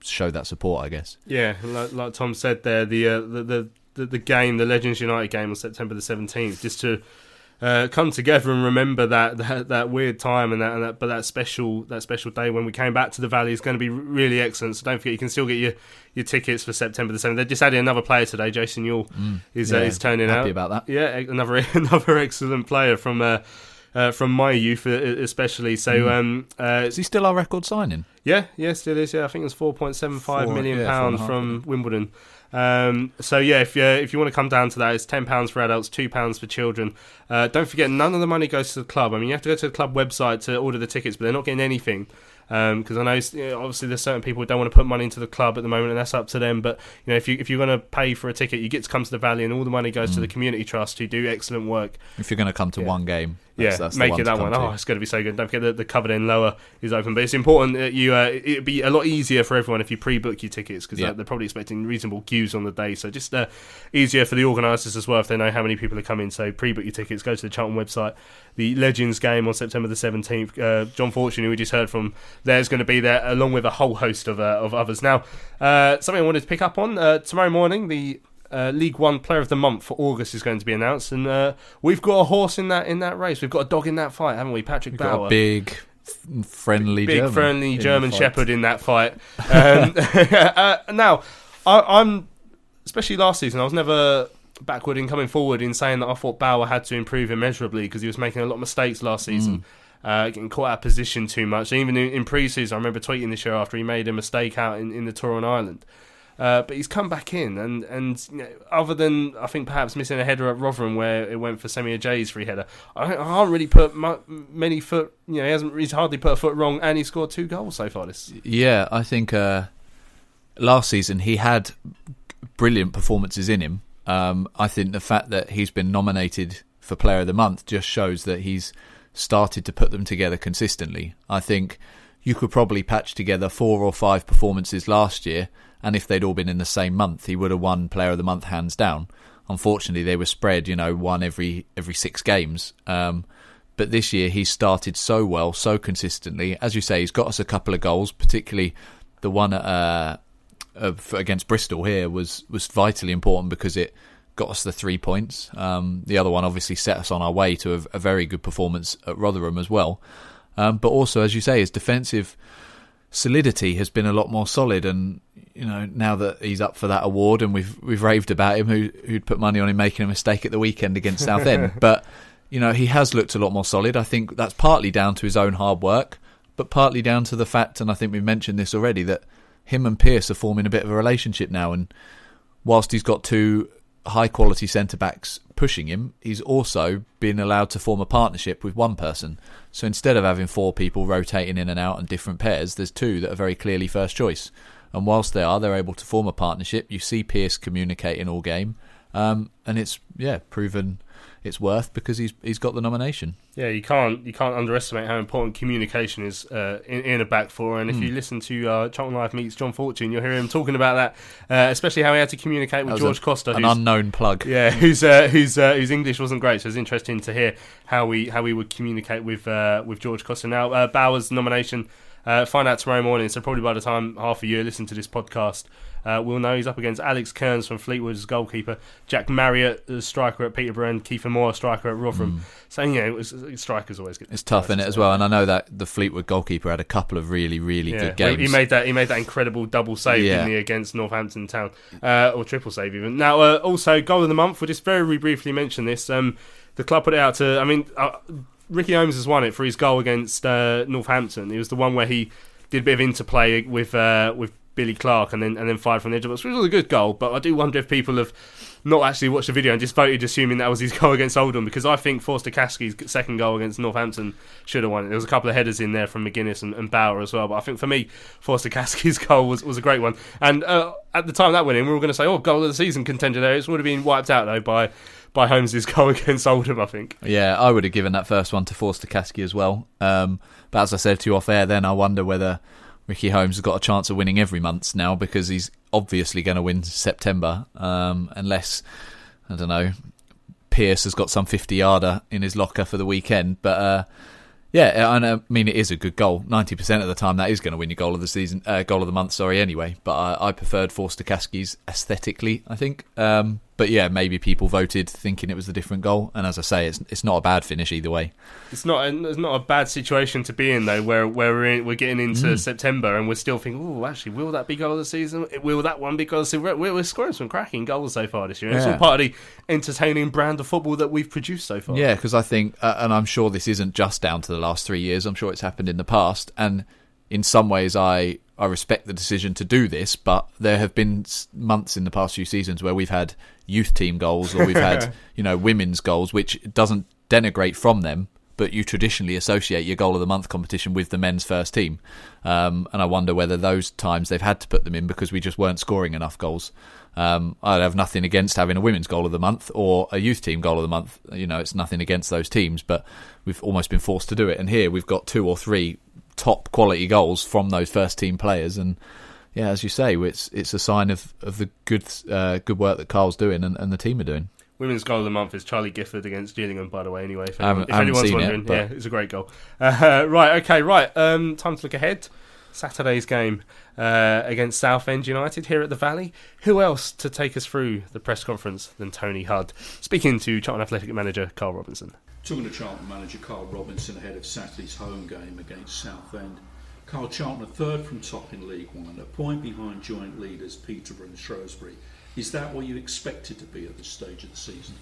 show that support. I guess. Yeah, like, like Tom said there, the, uh, the the the game, the Legends United game on September the seventeenth, just to uh, come together and remember that, that that weird time and that, and that but that special that special day when we came back to the Valley is going to be really excellent. So don't forget, you can still get your, your tickets for September the seventh. They're just adding another player today. Jason Euell Mm, is yeah, uh, is turning happy out. about that. Yeah, another (laughs) another excellent player from. Uh, uh, from my youth, uh, especially. So, Mm. um, uh, Is he still our record signing? yeah, yeah, still is. Yeah, I think it's four point seven five million yeah, four and a pounds from Wimbledon. Um, so yeah, if you if you want to come down to that, it's ten pounds for adults, two pounds for children. Uh, don't forget, none of the money goes to the club. I mean, you have to go to the club website to order the tickets, but they're not getting anything. Because I know, you know, obviously, there's certain people who don't want to put money into the club at the moment, and that's up to them. But you know, if you if you're going to pay for a ticket, you get to come to the Valley, and all the money goes to Mm. the community trust, who do excellent work. If you're going to come to one game, Yeah, that's, that's make one it that one. to. Oh, it's going to be so good. Don't forget that the covered in lower is open, but it's important that you. Uh, it'd be a lot easier for everyone if you pre-book your tickets because Yeah. they're probably expecting reasonable queues on the day. So just uh, easier for the organisers as well if they know how many people are coming. So pre-book your tickets. Go to the Charlton website. The Legends game on September the seventeenth. Uh, John Fortune, who we just heard from, there is going to be there along with a whole host of uh, of others. Now, uh, something I wanted to pick up on uh, tomorrow morning. The uh, League One Player of the Month for August is going to be announced, and uh, we've got a horse in that in that race. We've got a dog in that fight, haven't we? Patrick We've Bauer, got a big, friendly, big German friendly German. Shepherd in that fight. Um, (laughs) uh, now, I, I'm especially last season. I was never backward in coming forward in saying that I thought Bauer had to improve immeasurably because he was making a lot of mistakes last season. Uh, getting caught out of position too much. Even in, in pre-season, I remember tweeting this year after he made a mistake out in, in the tour on Ireland. Uh, but he's come back in, and and you know, other than I think perhaps missing a header at Rotherham where it went for Semi Ajayi's free header, I, I can't really put mu- many foot. You know, he hasn't. He's hardly put a foot wrong, and he scored two goals so far this. Yeah, I think uh, last season he had brilliant performances in him. Um, I think the fact that he's been nominated for Player of the Month just shows that he's started to put them together consistently. I think you could probably patch together four or five performances last year, and if they'd all been in the same month, he would have won Player of the Month hands down. Unfortunately, they were spread, you know, one every every six games. Um, but this year he's started so well, so consistently. As you say, he's got us a couple of goals, particularly the one uh, against Bristol here was was vitally important because it got us the three points. Um, the other one obviously set us on our way to a, a very good performance at Rotherham as well. Um, but also, as you say, his defensive solidity has been a lot more solid. And you know, now that he's up for that award, and we've we've raved about him, who who'd put money on him making a mistake at the weekend against Southend, (laughs) but you know, he has looked a lot more solid. I think that's partly down to his own hard work, but partly down to the fact, and I think we've mentioned this already, that him and Pearce are forming a bit of a relationship now. And whilst he's got two high quality centre backs pushing him, he's also been allowed to form a partnership with one person. So instead of having four people rotating in and out in different pairs, there's two that are very clearly first choice. And whilst they are, they're able to form a partnership. You see Pearce communicating all game, um, and it's yeah proven its worth because he's he's got the nomination. Yeah, you can't you can't underestimate how important communication is uh, in, in, a back four. And if mm. you listen to uh, Charlton Live meets John Fortune, you'll hear him talking about that, uh, especially how he had to communicate with George a, Costa, an unknown plug. Yeah, (laughs) whose uh, whose uh, whose English wasn't great. So it's interesting to hear how we how we would communicate with uh, with George Costa. Now uh, Bauer's nomination. find out tomorrow morning. So probably by the time half a year listen to this podcast, uh, we'll know he's up against Alex Cairns from Fleetwood as goalkeeper, Jack Marriott, the striker at Peterborough, and Kiefer Moore, striker at Rotherham. Mm. So, you know, it was, strikers always get It's tough in it as well. And I know that the Fleetwood goalkeeper had a couple of really, really yeah. good games. He made that he made that incredible double save, yeah. he, against Northampton Town? Uh, or triple save, even. Now, uh, also, goal of the month, we'll just very briefly mention this. Um, the club put it out to, I mean, uh, Ricky Holmes has won it for his goal against uh, Northampton. It was the one where he did a bit of interplay with uh, with Billy Clarke and then and then fired from the edge of the box, which was a good goal. But I do wonder if people have not actually watched the video and just voted assuming that was his (laughs) goal against Oldham because I think Forster-Caskey's second goal against Northampton should have won it. There was a couple of headers in there from Magennis and, and Bauer as well, but I think for me, Forster (laughs) Caskey's goal was, was a great one. And uh, at the time that went in, we were going to say, oh, goal of the season contender there. It would have been wiped out though by by Holmes's goal (laughs) against Oldham, I think. Yeah, I would have given that first one to Forster-Caskey as well. Um, but as I said to you off air, then I wonder whether Ricky Holmes has got a chance of winning every month now because he's obviously going to win September, um, unless I don't know Pearce has got some fifty yarder in his locker for the weekend. But uh, yeah, I mean it is a good goal. Ninety percent of the time, that is going to win your goal of the season, uh, goal of the month. Sorry, anyway. But I, I preferred Forster-Caskey's aesthetically. I think. Um, but yeah, maybe people voted thinking it was a different goal. And as I say, it's it's not a bad finish either way. It's not a, it's not a bad situation to be in though, where where we're in, we're getting into mm. September and we're still thinking, oh, actually, will that be goal of the season? Will that one because we're, we're scoring some cracking goals so far this year. Yeah. It's all part of the entertaining brand of football that we've produced so far. Yeah, because I think, uh, and I'm sure this isn't just down to the last three years. I'm sure it's happened in the past, and in some ways, I I respect the decision to do this, but there have been months in the past few seasons where we've had youth team goals or we've had (laughs) you know women's goals, which doesn't denigrate from them, but you traditionally associate your goal of the month competition with the men's first team, um, and I wonder whether those times they've had to put them in because we just weren't scoring enough goals. Um, I'd have nothing against having a women's goal of the month or a youth team goal of the month. You know, it's nothing against those teams, but we've almost been forced to do it. And here we've got two or three top quality goals from those first team players, and yeah, as you say, it's it's a sign of, of the good uh, good work that Karl's doing and, and the team are doing. Women's goal of the month is Charlie Gifford against Gillingham, by the way. Anyway, if, anyone, if anyone's wondering, it, yeah, it's a great goal. (laughs) Uh, right, okay, right. Um, time to look ahead. Saturday's game uh, against Southend United here at the Valley. Who else to take us through the press conference than Tony Hudd? Speaking to Charlton Athletic manager Karl Robinson. Talking to Charlton manager Karl Robinson ahead of Saturday's home game against Southend. Karl Charlton are third from top in League One, a point behind joint leaders Peterborough and Shrewsbury. Is that what you expected to be at this stage of the season?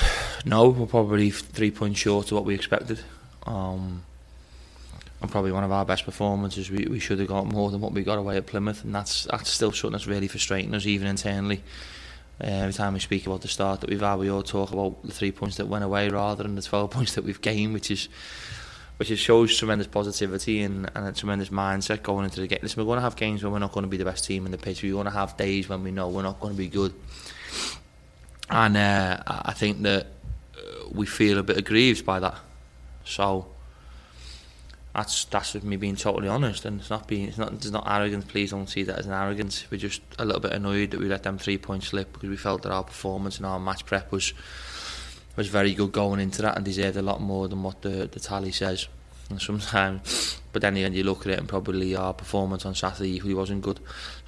(sighs) No, we're probably three points short of what we expected. Um, and probably one of our best performances. We, we should have got more than what we got away at Plymouth, and that's that's still something that's really frustrating us, even internally. Uh, every time we speak about the start that we've had, we all talk about the three points that went away rather than the 12 (laughs) points that we've gained, which is which is, shows tremendous positivity and, and a tremendous mindset going into the game. Listen, we're going to have games when we're not going to be the best team in the pitch. We're going to have days when we know we're not going to be good. And uh, I think that we feel a bit aggrieved by that. So that's that's me being totally honest, and it's not being it's not it's not arrogance. Please don't see that as an arrogance. We're just a little bit annoyed that we let them three points slip because we felt that our performance and our match prep was was very good going into that and deserved a lot more than what the the tally says. And sometimes, but then again, you look at it and probably our performance on Saturday equally wasn't good.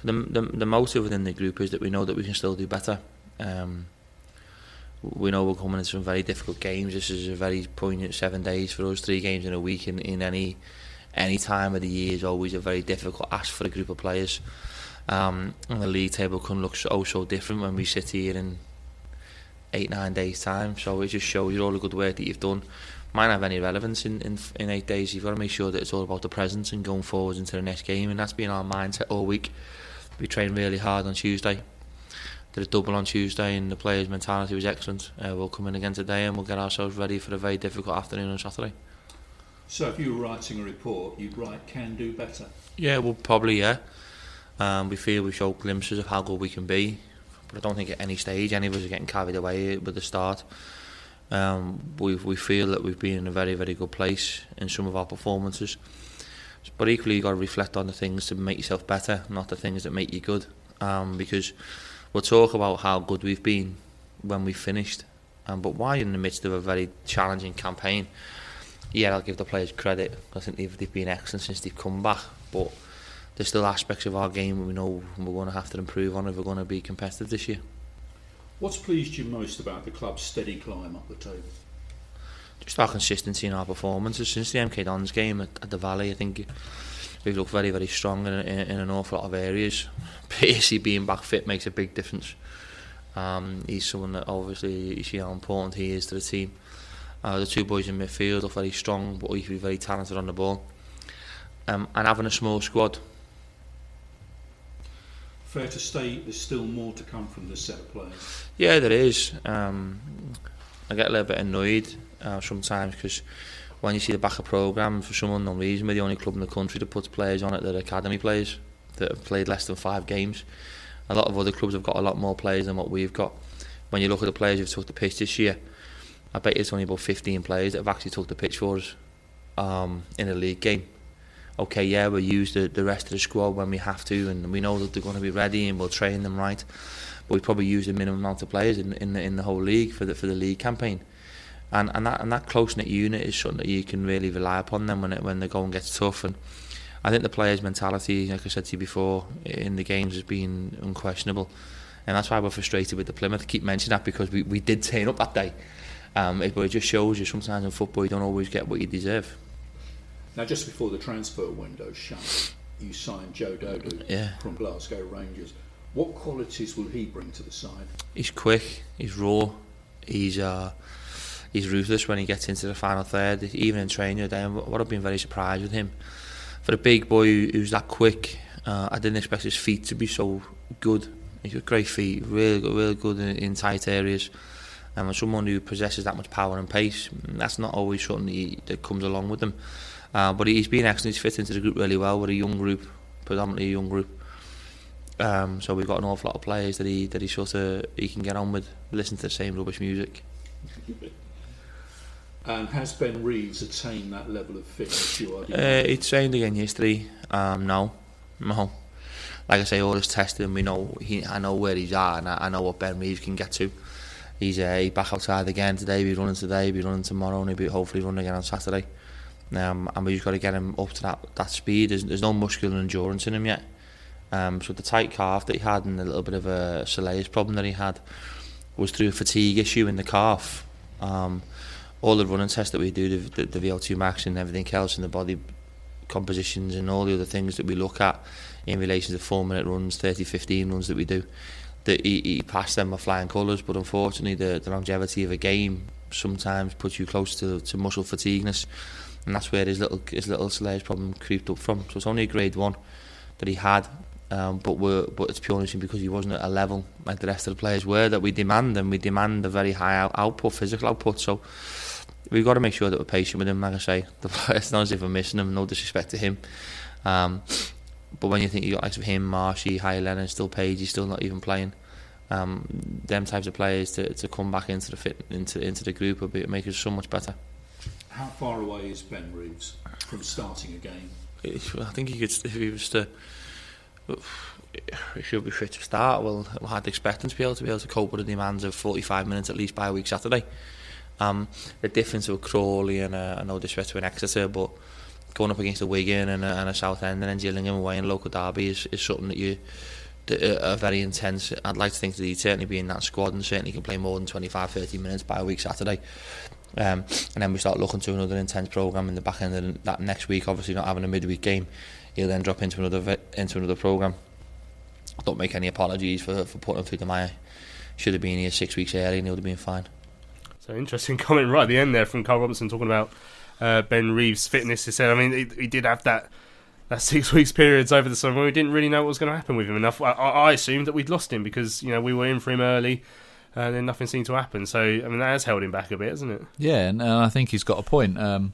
So the, the the motive within the group is that we know that we can still do better. Um, we know we're coming into some very difficult games. This is a very poignant seven days for us. Three games in a week in, in any any time of the year is always a very difficult ask for a group of players. Um, and the league table can look so so different when we sit here in eight nine days time. So it just shows you all the good work that you've done. Might not have any relevance in, in in eight days. You've got to make sure that it's all about the present and going forwards into the next game, and that's been our mindset all week. We trained really hard on Tuesday did a double on Tuesday and the players' mentality was excellent. Uh, we'll come in again today and we'll get ourselves ready for a very difficult afternoon on Saturday. So if you were writing a report, you'd write can do better. Yeah, well, probably yeah. Um, we feel we show glimpses of how good we can be, but I don't think at any stage any of us are getting carried away with the start. Um, we we feel that we've been in a very very good place in some of our performances, but equally you've got to reflect on the things to make yourself better, not the things that make you good. Um, because we'll talk about how good we've been when we finished, um, but why in the midst of a very challenging campaign? Yeah, I'll give the players credit. I think they've, they've been excellent since they've come back, but there's still aspects of our game we know we're going to have to improve on if we're going to be competitive this year. What's pleased you most about the club's steady climb up the table? Just our consistency in our performances since the MK Dons game at, at the Valley. I think we've looked very, very strong in, in, in an awful lot of areas. (laughs) Pacey being back fit makes a big difference. Um, he's someone that obviously you see how important he is to the team. Uh, the two boys in midfield are very strong, but equally very talented on the ball. Um, and having a small squad. Fair to state there's still more to come from this set of players. Yeah, there is. Um, I get a little bit annoyed uh, sometimes because when you see the back of programme, for some unknown reason, we're the only club in the country that puts players on it that are academy players that have played less than five games. A lot of other clubs have got a lot more players than what we've got. When you look at the players who've took the pitch this year, I bet it's only about 15 players that have actually took the pitch for us um, in a league game. Okay, yeah, we'll use the, the rest of the squad when we have to, and we know that they're going to be ready, and we'll train them right. But we probably use the minimum amount of players in in the, in the whole league for the for the league campaign and and that and that close knit unit is something that you can really rely upon them when it when the going gets tough and I think the players' mentality, like I said to you before, in the games has been unquestionable, and that's why we're frustrated with the Plymouth. I keep mentioning that because we, we did turn up that day, um, it, but it just shows you sometimes in football you don't always get what you deserve. Now, just before the transfer window shut, you signed Joe Dodoo yeah. from Glasgow Rangers. What qualities will he bring to the side? He's quick. He's raw. He's uh, he's ruthless when he gets into the final third. Even in training today, what I've been very surprised with him. For a big boy who's that quick, uh, I didn't expect his feet to be so good. He's got great feet, really really good in, in tight areas. And for someone who possesses that much power and pace, that's not always something that, he, that comes along with them. Uh, but he's been excellent. He's fit into the group really well. We're a young group, predominantly a young group. Um, so we've got an awful lot of players that he that he sort of he can get on with, listen to the same rubbish music. And has Ben Reeves attained that level of fitness you are? Uh, he trained again yesterday. Um, no, no. Like I say, all his testing, we know. He, I know where he's at, and I, I know what Ben Reeves can get to. He's uh, he's back outside again today. He'll be running today. He'll be running tomorrow, and he'll be hopefully running again on Saturday. Um, and we just got to get him up to that that speed. There's, there's no muscular endurance in him yet. Um, so the tight calf that he had and a little bit of a soleus problem that he had was through a fatigue issue in the calf. Um, all the running tests that we do, the, the, the VO2 max and everything else, and the body compositions and all the other things that we look at in relation to four minute runs, 30, 15 runs that we do, that he, he passed them with flying colours, but unfortunately the, the longevity of a game sometimes puts you close to, to muscle fatigueness, and that's where his little his little soleus problem creeped up from. So it's only a grade one that he had, um, but we're, but it's purely because he wasn't at a level like the rest of the players were that we demand, and we demand a very high out output, physical output. So we've got to make sure that we're patient with him. Like I say, (laughs) the players, not as if we're missing him. No disrespect to him. Um, but when you think you got likes of him, Marshy, High Lennon, still Page, he's still not even playing. um, them types of players to, to come back into the fit into into the group will be make us so much better. How far away is Ben Reeves from starting a game? I think he could if he was to. He should be fit to start. Well, I'd expect him to be able to be able to cope with the demands of 45 minutes at least by a week Saturday. Um, the difference with Crawley and uh, I know disrespect to an Exeter, but going up against a Wigan and a, and a Southend and then Gillingham away in local derby is, is something that you that are very intense. I'd like to think that he'd certainly be in that squad and certainly can play more than 25-30 minutes by a week Saturday. Um, and then we start looking to another intense program in the back end of that next week. Obviously, not having a midweek game, he'll then drop into another into another program. Don't make any apologies for for putting him through the mire. Should have been here six weeks early, and he would have been fine. So interesting (laughs) comment right at the end there from Karl Robinson talking about uh, Ben Reeves' fitness. He said, I mean, he, he did have that that (laughs) six weeks periods over the summer. We didn't really know what was going to happen with him enough. I, I assumed that we'd lost him because you know we were in for him early and then nothing seemed to happen. So I mean that has held him back a bit, hasn't it? Yeah, and, and I think he's got a point. Um,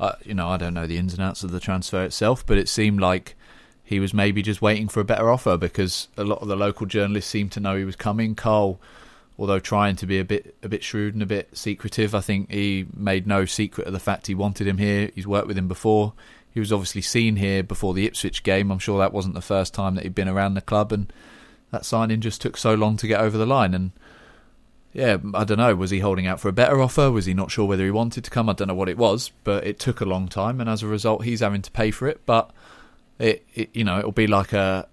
I, you know, I don't know the ins and outs of the transfer itself, but it seemed like he was maybe just waiting for a better offer because a lot of the local journalists seemed to know he was coming. Karl, although trying to be a bit a bit shrewd and a bit secretive, I think he made no secret of the fact he wanted him here. He's worked with him before. He was obviously seen here before the Ipswich game. I'm sure that wasn't the first time that he'd been around the club, and that signing just took so long to get over the line. And yeah, I don't know. Was he holding out for a better offer? Was he not sure whether he wanted to come? I don't know what it was, but it took a long time, and as a result, he's having to pay for it. But it, it you know, it'll be like a,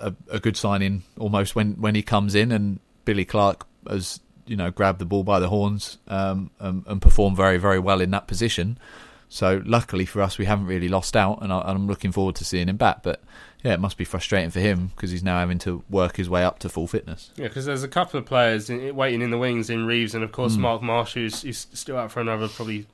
a, a good signing almost when when he comes in, and Billy Clarke has you know grabbed the ball by the horns um, and, and performed very very well in that position. So luckily for us, we haven't really lost out, and, I, am looking forward to seeing him back. But yeah, it must be frustrating for him because he's now having to work his way up to full fitness. Yeah, because there's a couple of players in, waiting in the wings in Reeves, and of course mm. Mark Marsh, who's, who's, still out for another probably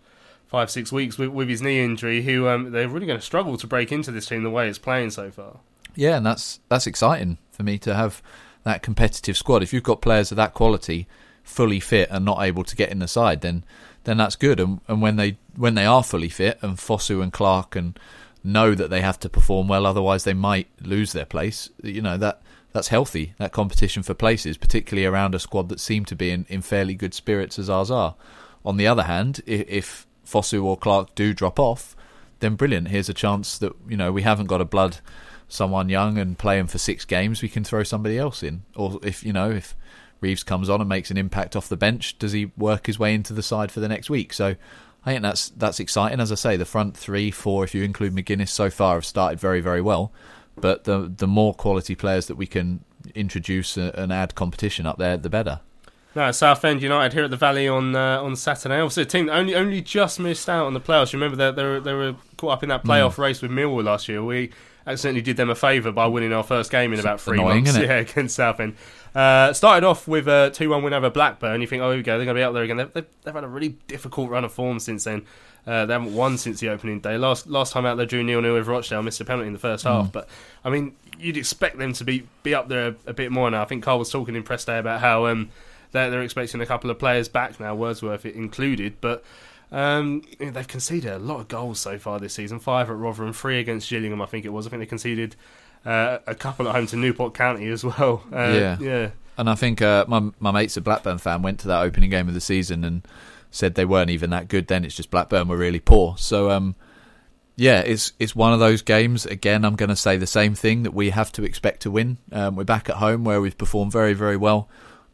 five six weeks with, with his knee injury. Who um, they're really going to struggle to break into this team the way it's playing so far. Yeah, and that's that's exciting for me to have that competitive squad. If you've got players of that quality fully fit and not able to get in the side, then then that's good. And, and when they when they are fully fit and Fosu and Clarke and know that they have to perform well, otherwise they might lose their place. You know that that's healthy. That competition for places, particularly around a squad that seem to be in, in fairly good spirits as ours are. On the other hand, if, if Fosu or Clarke do drop off, then brilliant. Here's a chance that you know we haven't got a blood someone young and play him for six games. We can throw somebody else in, or if you know if Reeves comes on and makes an impact off the bench, does he work his way into the side for the next week? So I think that's that's exciting. As I say, the front three, four, if you include Magennis, so far have started very, very well. But the the more quality players that we can introduce and add competition up there, the better. No, Southend United here at the Valley on uh, on Saturday. Obviously, a team that only only just missed out on the playoffs. You remember that they, they, were they were caught up in that playoff mm. race with Millwall last year. We accidentally did them a favour by winning our first game in about three annoying, months. (laughs) Yeah, against Southend. Uh, started off with a 2 1 win over Blackburn. You think, oh, here we go, they're going to be out there again. They've, they've, they've, had a really difficult run of form since then. Uh, they haven't won since the opening day. Last last time out, they drew nil nil with Rochdale, missed a penalty in the first mm. half. But I mean, you'd expect them to be be up there a, a, bit more now. I think Karl was talking in press day about how um, they're, they're expecting a couple of players back now, Wordsworth included. But um, they've conceded a lot of goals so far this season. Five at Rotherham, three against Gillingham, I think it was. I think they conceded uh, a couple at home to Newport County as well. (laughs) Uh, yeah, yeah. And I think uh, my my mate's a Blackburn fan. Went to that opening game of the season and said they weren't even that good. Then it's just Blackburn were really poor. So um, yeah, it's it's one of those games. Again, I'm going to say the same thing that we have to expect to win. Um, we're back at home where we've performed very very well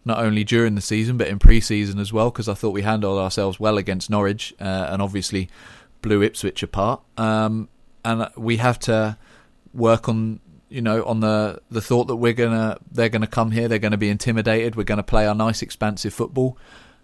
not only during the season but in pre-season as well. Because I thought we handled ourselves well against Norwich uh, and obviously blew Ipswich apart. Um, and we have to work on you know on the the thought that we're gonna they're gonna come here, they're gonna be intimidated, we're gonna play our nice expansive football,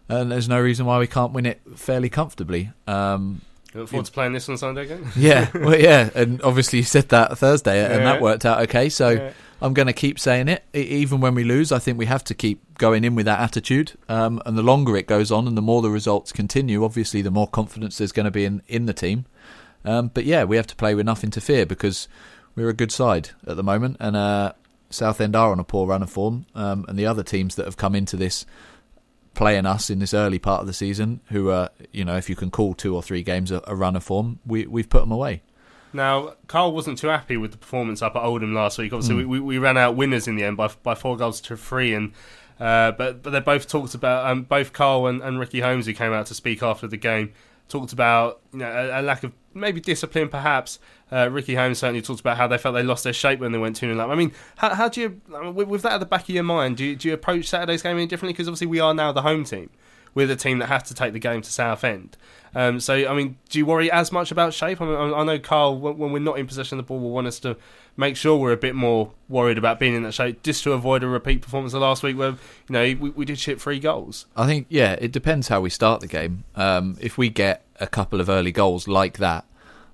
and there's no reason why we can't win it fairly comfortably. Um, look forward to playing this on Sunday again. (laughs) yeah, (laughs) well, yeah, and obviously you said that Thursday, yeah. and that worked out okay. So yeah. I'm going to keep saying it, even when we lose. I think we have to keep going in with that attitude. Um, and the longer it goes on, and the more the results continue, obviously, the more confidence there's going to be in in the team. Um, but yeah, we have to play with nothing to fear because we're a good side at the moment, and uh, Southend are on a poor run of form, um, and the other teams that have come into this playing us in this early part of the season, who are you know if you can call two or three games a, a run of form, we we've put them away. Now, Karl wasn't too happy with the performance up at Oldham last week. Obviously, mm. we, we ran out winners in the end by by four goals to three, and Uh, but but they both talked about um, both Karl and, and Ricky Holmes, who came out to speak after the game, talked about you know a, a lack of maybe discipline, perhaps. Uh, Ricky Holmes certainly talked about how they felt they lost their shape when they went two 0 up. I mean, how, how do you with, with that at the back of your mind? Do you, do you approach Saturday's game any differently? Because obviously we are now the home team. We're the team that has to take the game to Southend. Um, so, I mean, do you worry as much about shape? I, mean, I know Karl, when, when we're not in possession of the ball, will want us to make sure we're a bit more worried about being in that shape, just to avoid a repeat performance of last week where you know we, we did ship three goals. I think yeah, it depends how we start the game. Um, if we get a couple of early goals like that,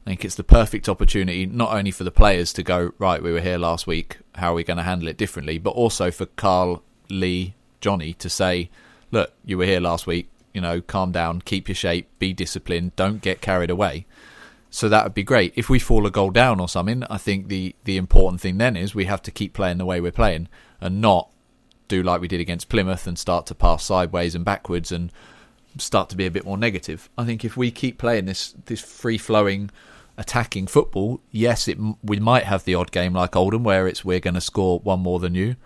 I think it's the perfect opportunity not only for the players to go right. We were here last week. How are we going to handle it differently? But also for Karl, Lee, Johnny to say, look, you were here last week. You know, calm down, keep your shape, be disciplined, don't get carried away. So that would be great. If we fall a goal down or something, I think the the important thing then is we have to keep playing the way we're playing and not do like we did against Plymouth and start to pass sideways and backwards and start to be a bit more negative. I think if we keep playing this this free flowing attacking football, yes, it we might have the odd game like Oldham where it's we're going to score one more than you,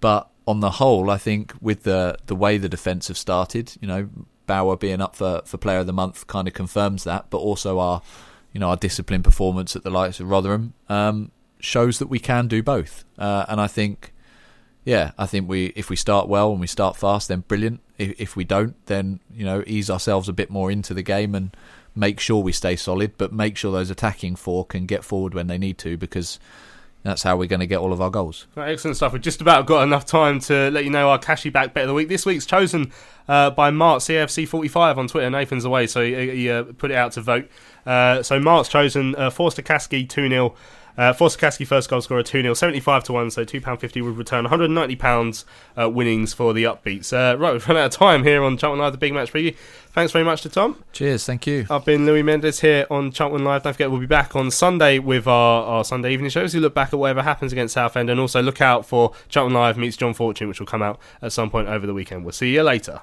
but on the whole, I think with the the way the defence have started, you know, Bauer being up for, for Player of the Month kind of confirms that, but also our you know our disciplined performance at the likes of Rotherham um, shows that we can do both. Uh, and I think, yeah, I think we if we start well and we start fast, then brilliant. If, if we don't, then you know ease ourselves a bit more into the game and make sure we stay solid, but make sure those attacking four can get forward when they need to because that's how we're going to get all of our goals. Right, excellent stuff. We've just about got enough time to let you know our cashy back bet of the week. This week's chosen uh, by Mark CFC45 on Twitter. Nathan's away, so he, he uh, put it out to vote. Uh, so Mark's chosen uh, Forster Caskey 2 0. Uh, Forster Caskey first goal scorer 2 0, 75 to 1, so £2.50 would return £190 uh, winnings for the upbeats. Uh, right, we've run out of time here on Charlton Live, the big match preview. Thanks very much to Tom. Cheers, thank you. I've been Louis Mendes here on Charlton Live. Don't forget, we'll be back on Sunday with our, our Sunday evening shows. We look back at whatever happens against Southend and also look out for Charlton Live meets John Fortune, which will come out at some point over the weekend. We'll see you later.